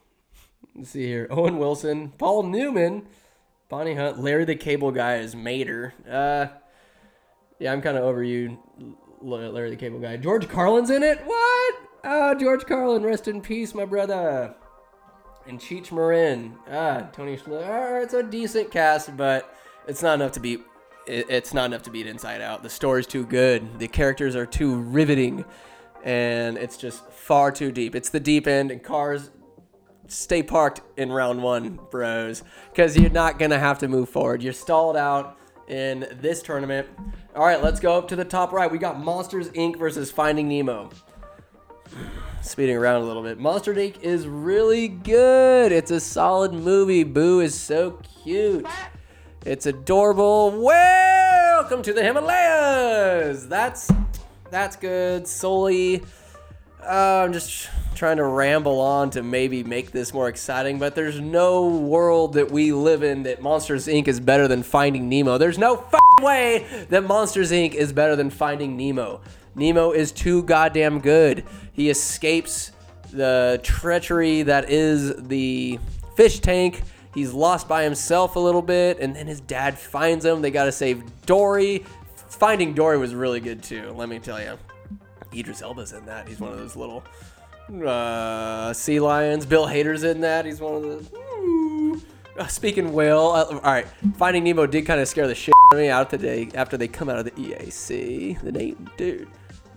Let's see here. Owen Wilson, Paul Newman, Bonnie Hunt, Larry the Cable Guy is Mater. Uh, yeah, I'm kind of over you, Larry the Cable Guy. George Carlin's in it. What? Oh, George Carlin, rest in peace, my brother. And Cheech Marin. Ah, Tony. All right, it's a decent cast, but it's not enough to beat. It's not enough to beat Inside Out. The story's too good. The characters are too riveting, and it's just far too deep. It's the deep end, and Cars stay parked in round one, bros, because you're not gonna have to move forward. You're stalled out in this tournament. All right, let's go up to the top right. We got Monsters Inc. versus Finding Nemo. Speeding around a little bit. Monster Inc. is really good. It's a solid movie. Boo is so cute. It's adorable. Welcome to the Himalayas. That's that's good. Sully. Uh, I'm just trying to ramble on to maybe make this more exciting, but there's no world that we live in that Monsters Inc. is better than Finding Nemo. There's no way that Monsters Inc. is better than Finding Nemo. Nemo is too goddamn good. He escapes the treachery that is the fish tank. He's lost by himself a little bit, and then his dad finds him. They gotta save Dory. Finding Dory was really good too, let me tell you. Idris Elba's in that. He's one of those little uh, sea lions. Bill Hader's in that. He's one of the. Uh, speaking whale. Uh, all right, Finding Nemo did kind of scare the shit out of me out today after they come out of the EAC. The name, dude,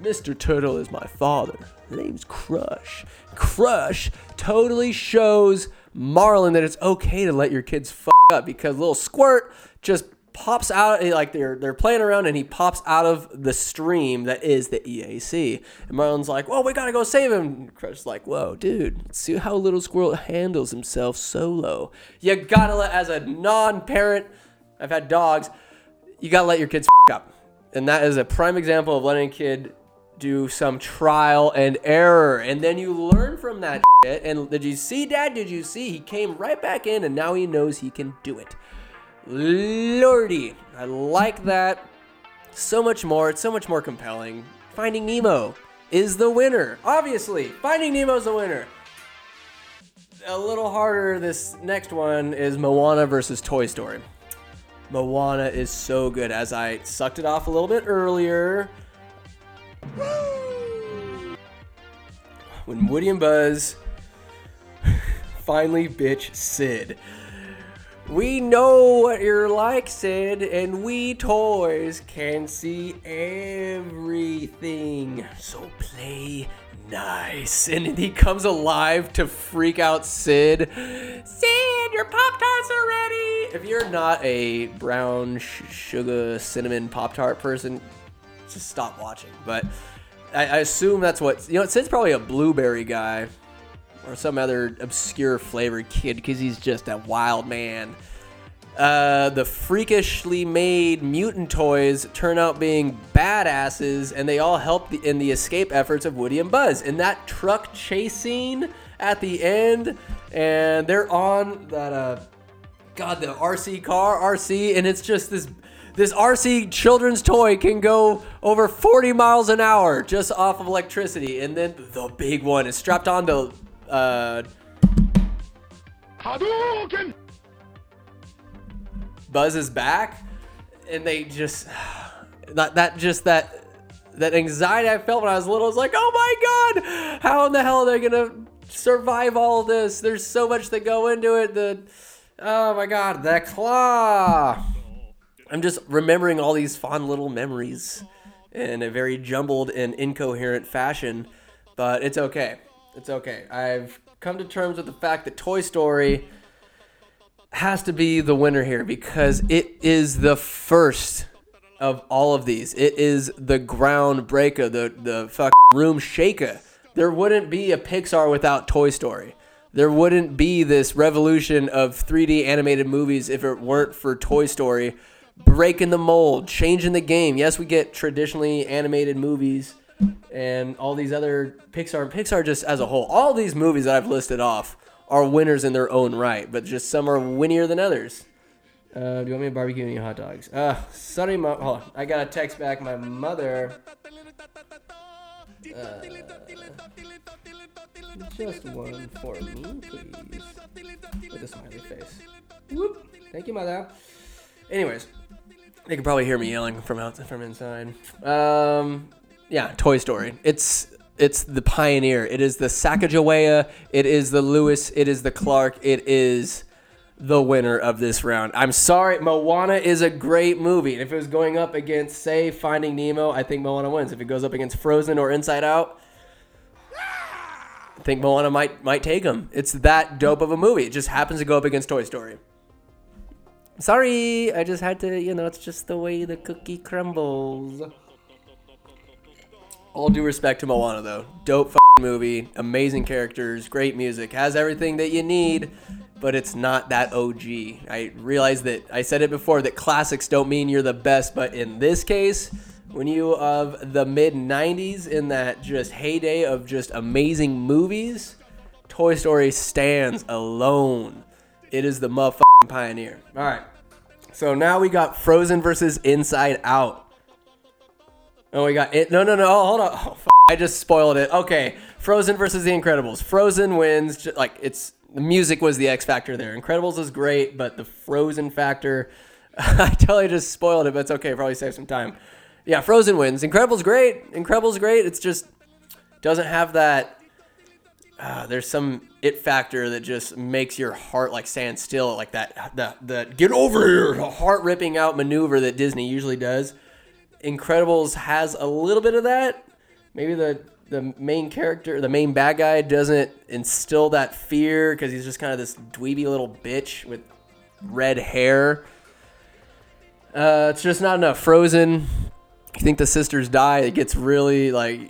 Mr. Turtle is my father. The name's Crush. Crush totally shows Marlin that it's okay to let your kids fuck up because little Squirt just pops out like they're they're playing around and he pops out of the stream that is the EAC. And Marlin's like, "Well, we gotta go save him." Crush's like, "Whoa, dude, see how little squirrel handles himself solo. You gotta let as a non-parent. I've had dogs. You gotta let your kids f- up, and that is a prime example of letting a kid do some trial and error, and then you learn from that shit. And did you see, Dad? Did you see? He came right back in, and now he knows he can do it. Lordy, I like that so much more. It's so much more compelling. Finding Nemo is the winner. Obviously, Finding Nemo is the winner. A little harder. This next one is Moana versus Toy Story. Moana is so good. As I sucked it off a little bit earlier, when Woody and Buzz finally bitch Sid. We know what you're like, Sid, and we toys can see everything. So play nice. And he comes alive to freak out Sid. Sid, your Pop Tarts are ready! If you're not a brown sh- sugar cinnamon Pop Tart person, just stop watching. But I, I assume that's what, you know, Sid's probably a blueberry guy or some other obscure flavored kid because he's just a wild man. Uh, the freakishly made mutant toys turn out being badasses, and they all help the, in the escape efforts of Woody and Buzz. In that truck chase scene at the end, and they're on that uh, God, the RC car, RC, and it's just this this RC children's toy can go over 40 miles an hour just off of electricity, and then the big one is strapped onto uh, Hadouken! Buzz's back, and they just that that just that that anxiety I felt when I was little was like, oh my god, how in the hell are they gonna survive all this? There's so much that go into it. The oh my god, that claw. I'm just remembering all these fond little memories in a very jumbled and incoherent fashion, but it's okay. It's okay. I've come to terms with the fact that Toy Story has to be the winner here because it is the first of all of these. It is the groundbreaker, the the fuck room shaker. There wouldn't be a Pixar without Toy Story. There wouldn't be this revolution of 3D animated movies if it weren't for Toy Story breaking the mold, changing the game. Yes, we get traditionally animated movies and all these other Pixar Pixar just as a whole. All these movies that I've listed off are winners in their own right, but just some are winnier than others. Uh, do you want me to barbecue any hot dogs? Uh, sorry, mom. Hold on. I got a text back. My mother. Uh, just one for me, please. With a smiley face. Whoop. Thank you, mother. Anyways, they can probably hear me yelling from out from inside. Um, yeah, Toy Story. It's it's the pioneer. It is the Sacagawea. It is the Lewis. It is the Clark. It is the winner of this round. I'm sorry, Moana is a great movie. And if it was going up against, say, Finding Nemo, I think Moana wins. If it goes up against Frozen or Inside Out, I think Moana might might take him. It's that dope of a movie. It just happens to go up against Toy Story. Sorry, I just had to, you know, it's just the way the cookie crumbles. All due respect to Moana, though. Dope movie, amazing characters, great music, has everything that you need, but it's not that OG. I realize that I said it before that classics don't mean you're the best, but in this case, when you of the mid 90s in that just heyday of just amazing movies, Toy Story stands alone. It is the motherfucking pioneer. All right. So now we got Frozen versus Inside Out. Oh, we got it. No, no, no. Oh, hold on. Oh, f- I just spoiled it. Okay. Frozen versus The Incredibles. Frozen wins. Like, it's the music was the X factor there. Incredibles is great, but the Frozen factor, I totally just spoiled it, but it's okay. Probably save some time. Yeah, Frozen wins. Incredibles great. Incredibles great. It's just doesn't have that uh, there's some it factor that just makes your heart like stand still, like that the the get over here heart ripping out maneuver that Disney usually does. Incredibles has a little bit of that. Maybe the the main character, the main bad guy, doesn't instill that fear because he's just kind of this dweeby little bitch with red hair. Uh, it's just not enough. Frozen. You think the sisters die? It gets really like.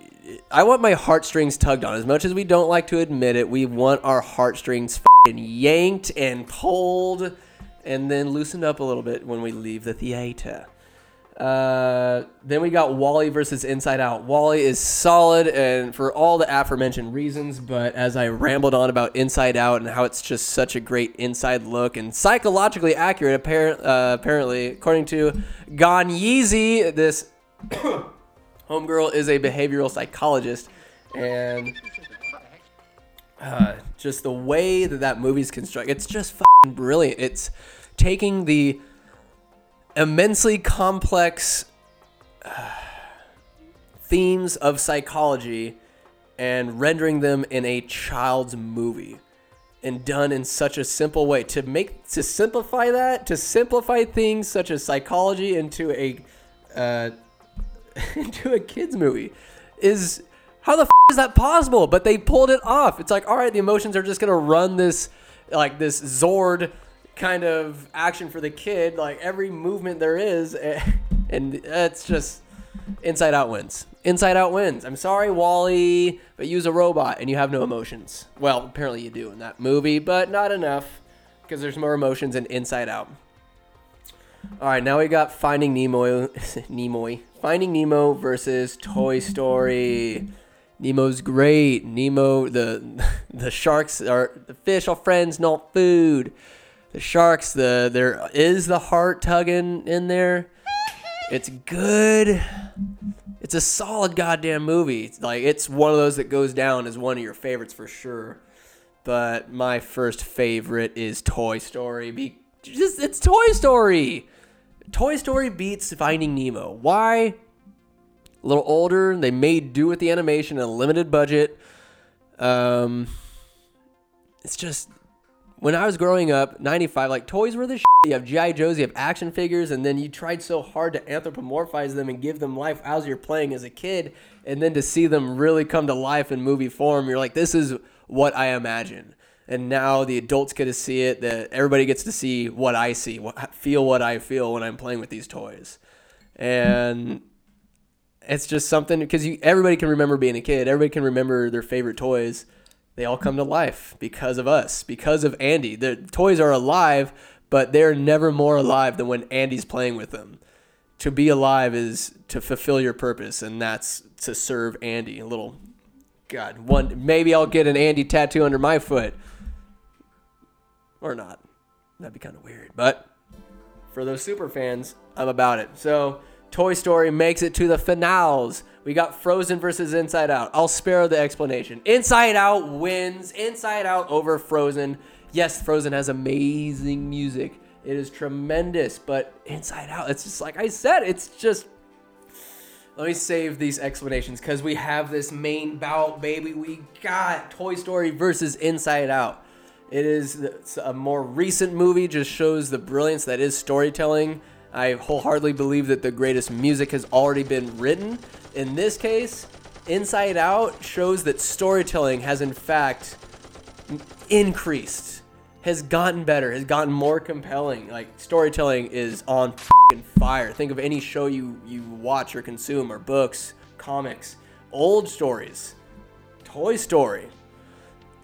I want my heartstrings tugged on. As much as we don't like to admit it, we want our heartstrings yanked and pulled, and then loosened up a little bit when we leave the theater. Uh, then we got WALL-E versus Inside Out. WALL-E is solid and for all the aforementioned reasons, but as I rambled on about Inside Out and how it's just such a great inside look and psychologically accurate, apparent, uh, apparently, according to Gone Yeezy, this homegirl is a behavioral psychologist, and uh, just the way that that movie's constructed, it's just brilliant. It's taking the immensely complex uh, themes of psychology and rendering them in a child's movie and done in such a simple way. To make to simplify that to simplify things such as psychology into a uh, into a kids movie is how the f- is that possible? But they pulled it off. It's like all right the emotions are just gonna run this like this zord kind of action for the kid like every movement there is and it's just inside out wins. Inside out wins. I'm sorry WALL-E but use a robot and you have no emotions. Well apparently you do in that movie but not enough because there's more emotions in inside out. All right now we got finding nemo nemo finding nemo versus toy story. Nemo's great. Nemo the the sharks are the fish are friends not food the sharks the there is the heart tugging in there. It's good. It's a solid goddamn movie. It's like it's one of those that goes down as one of your favorites for sure. But my first favorite is toy story Be- just it's toy story. Toy story beats finding nemo. Why? A little older they made do with the animation and a limited budget. Um it's just when I was growing up, 95, like toys were the shit. You have G.I. Joes, you have action figures, and then you tried so hard to anthropomorphize them and give them life as you're playing as a kid. And then to see them really come to life in movie form, you're like, this is what I imagine. And now the adults get to see it, that everybody gets to see what I see, what, feel what I feel when I'm playing with these toys. And it's just something because everybody can remember being a kid, everybody can remember their favorite toys they all come to life because of us, because of Andy. The toys are alive, but they're never more alive than when Andy's playing with them. To be alive is to fulfill your purpose, and that's to serve Andy. A little, God, one maybe I'll get an Andy tattoo under my foot, or not. That'd be kind of weird, but for those super fans, I'm about it. So, Toy Story makes it to the finals. We got Frozen versus Inside Out. I'll spare the explanation. Inside Out wins. Inside Out over Frozen. Yes, Frozen has amazing music. It is tremendous, but Inside Out, it's just like I said, it's just. Let me save these explanations because we have this main bout, baby. We got Toy Story versus Inside Out. It is a more recent movie, just shows the brilliance that is storytelling. I wholeheartedly believe that the greatest music has already been written. In this case, Inside Out shows that storytelling has in fact increased, has gotten better, has gotten more compelling. Like storytelling is on fire. Think of any show you you watch or consume or books, comics, old stories, Toy Story.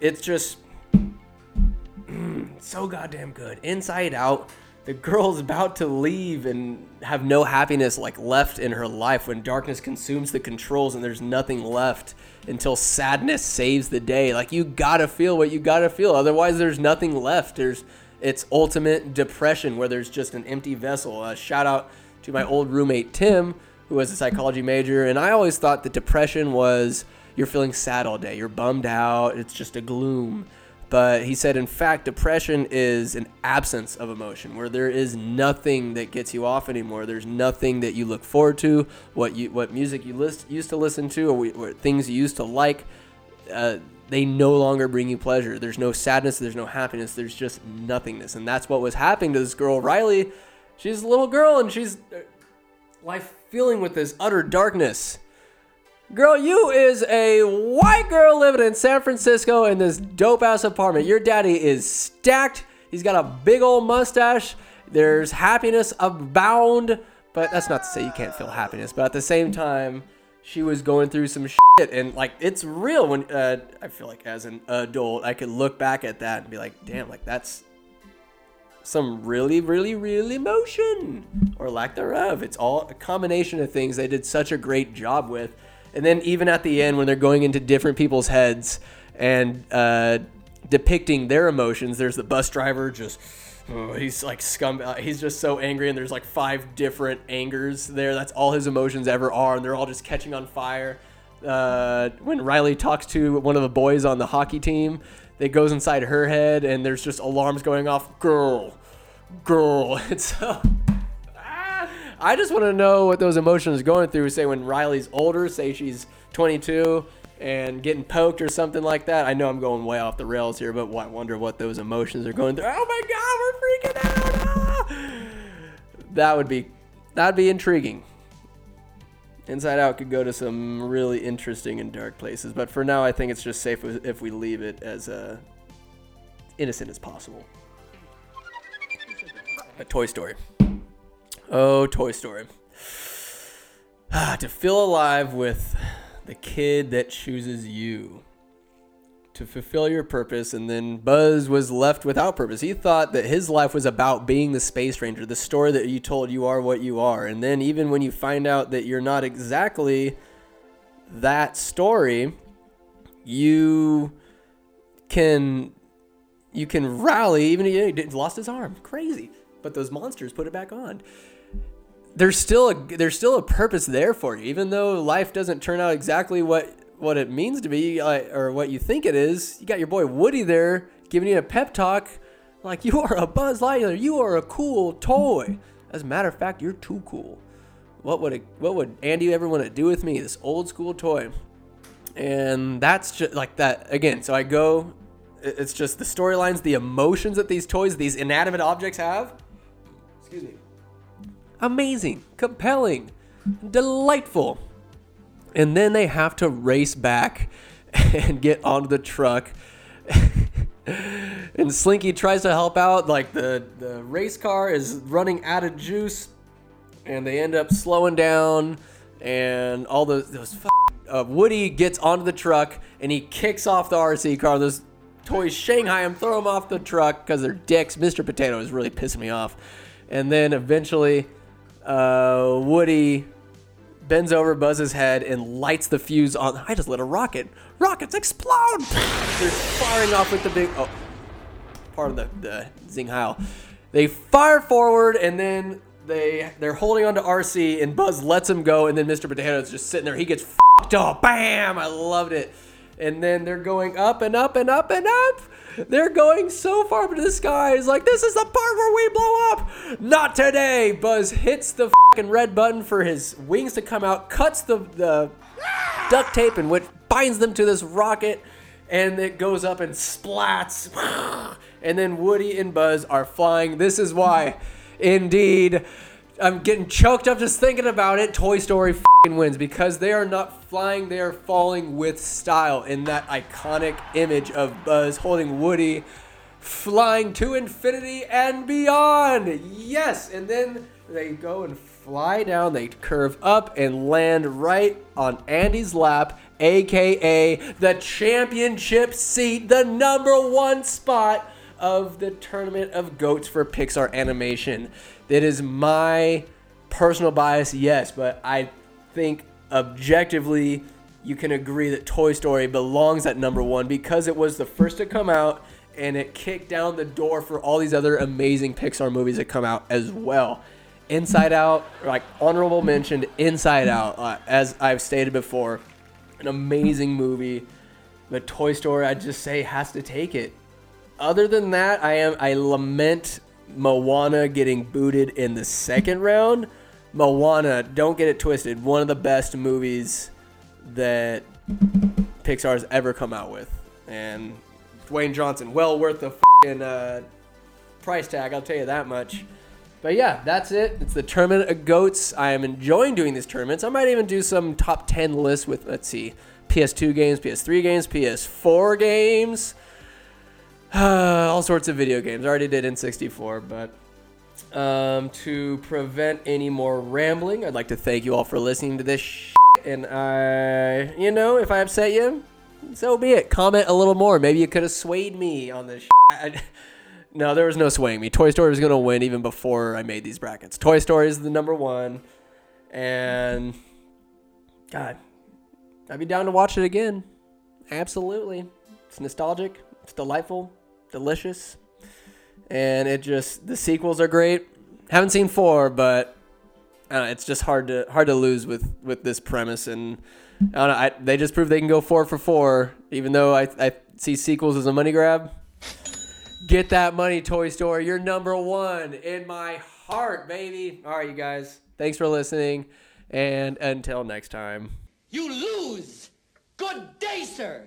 It's just so goddamn good. Inside Out the girl's about to leave and have no happiness like left in her life when darkness consumes the controls and there's nothing left until sadness saves the day. Like you gotta feel what you gotta feel. Otherwise there's nothing left. There's it's ultimate depression where there's just an empty vessel. Uh, shout out to my old roommate tim who was a psychology major and i always thought that depression was you're feeling sad all day. You're bummed out. It's just a gloom but he said, in fact, depression is an absence of emotion, where there is nothing that gets you off anymore. There's nothing that you look forward to, what you, what music you list, used to listen to, or, we, things you used to like. Uh, they no longer bring you pleasure. There's no sadness, there's no happiness, there's just nothingness. And that's what was happening to this girl, Riley. She's a little girl and she's uh, life feeling with this utter darkness. Girl, you is a white girl living in San Francisco in this dope ass apartment. Your daddy is stacked. He's got a big old mustache. There's happiness abound, but that's not to say you can't feel happiness. But at the same time, she was going through some shit, and like it's real. When uh, I feel like as an adult, I could look back at that and be like, damn, like that's some really, really, real emotion or lack thereof. It's all a combination of things they did such a great job with. And then even at the end, when they're going into different people's heads and uh, depicting their emotions, there's the bus driver just. Oh, he's like scum. uh, He's just so angry, and there's like five different angers there. That's all his emotions ever are, and they're all just catching on fire. Uh, when Riley talks to one of the boys on the hockey team, it goes inside her head, and there's just alarms going off. Girl, girl. It's so. I just want to know what those emotions are going through. Say when Riley's older, say she's 22 and getting poked or something like that. I know I'm going way off the rails here, but I wonder what those emotions are going through. Oh my God, we're freaking out! Ah! That would be that'd be intriguing. Inside Out could go to some really interesting and dark places, but for now, I think it's just safe if we leave it as uh, innocent as possible. A Toy Story. Oh, Toy Story. Ah, to feel alive with the kid that chooses you to fulfill your purpose, and then Buzz was left without purpose. He thought that his life was about being the space ranger, the story that you told you are what you are. And then, even when you find out that you're not exactly that story, you can you can rally even he lost his arm crazy but those monsters put it back on there's still a there's still a purpose there for you. Even though life doesn't turn out exactly what what it means to be uh, or what you think it is you got your boy woody there giving you a pep talk like you are a buzz lightyear. You are a cool toy. As a matter of fact you're too cool. What would it, what would andy ever want to do with me? This old school toy. And that's just like that again so i go it's just the storylines the emotions that these toys these inanimate objects have. Excuse me amazing compelling delightful and then they have to race back and get onto the truck and slinky tries to help out like the the race car is running out of juice and they end up slowing down and all those those f- uh, Woody gets onto the truck and he kicks off the RC car. Those toys Shanghai him, throw him off the truck because they're dicks. Mr. Potato is really pissing me off. And then eventually, uh, Woody bends over Buzz's head and lights the fuse on. I just lit a rocket. Rockets explode! They're firing off with the big. Oh, part of the, the Zing Heil. They fire forward and then they they're holding onto RC and Buzz lets him go and then Mr. Potato's just sitting there. He gets fucked up. Bam! I loved it. And then they're going up and up and up and up. They're going so far up into the sky. Like this is the part where we blow up. Not today. Buzz hits the fucking red button for his wings to come out, cuts the the duct tape and which binds them to this rocket and it goes up and splats and then woody and buzz are flying this is why indeed i'm getting choked up just thinking about it toy story wins because they are not flying they are falling with style in that iconic image of buzz holding woody flying to infinity and beyond. Yes, and then they go and fly down, they curve up and land right on Andy's lap, aka the championship seat, the number one spot of the tournament of goats for Pixar animation. That is my personal bias, yes, but I think objectively you can agree that Toy Story belongs at number one because it was the first to come out and it kicked down the door for all these other amazing Pixar movies that come out as well. Inside Out, like honorable mentioned, Inside Out, uh, as I've stated before, an amazing movie. But Toy Story, I'd just say, has to take it. Other than that, I am I lament Moana getting booted in the second round. Moana, don't get it twisted, one of the best movies that Pixar's ever come out with. and Dwayne Johnson, well worth the fing uh, price tag. I'll tell you that much. But yeah, that's it. It's the tournament of goats. I am enjoying doing these tournaments. I might even do some top 10 lists with, let's see, PS2 games, PS3 games, PS4 games, all sorts of video games. I already did N64, but um, to prevent any more rambling, I'd like to thank you all for listening to this. And I, you know, if I upset you, so be it. Comment a little more. Maybe you could have swayed me on this. I, no, there was no swaying me. Toy Story was gonna win even before I made these brackets. Toy Story is the number one, and God, I'd be down to watch it again. Absolutely, it's nostalgic. It's delightful, delicious, and it just the sequels are great. Haven't seen four, but uh, it's just hard to hard to lose with with this premise, and I don't know, I, they just prove they can go four for four, even though I I see sequels as a money grab. Get that money, Toy Story. You're number one in my heart, baby. All right, you guys. Thanks for listening, and until next time. You lose! Good day, sir!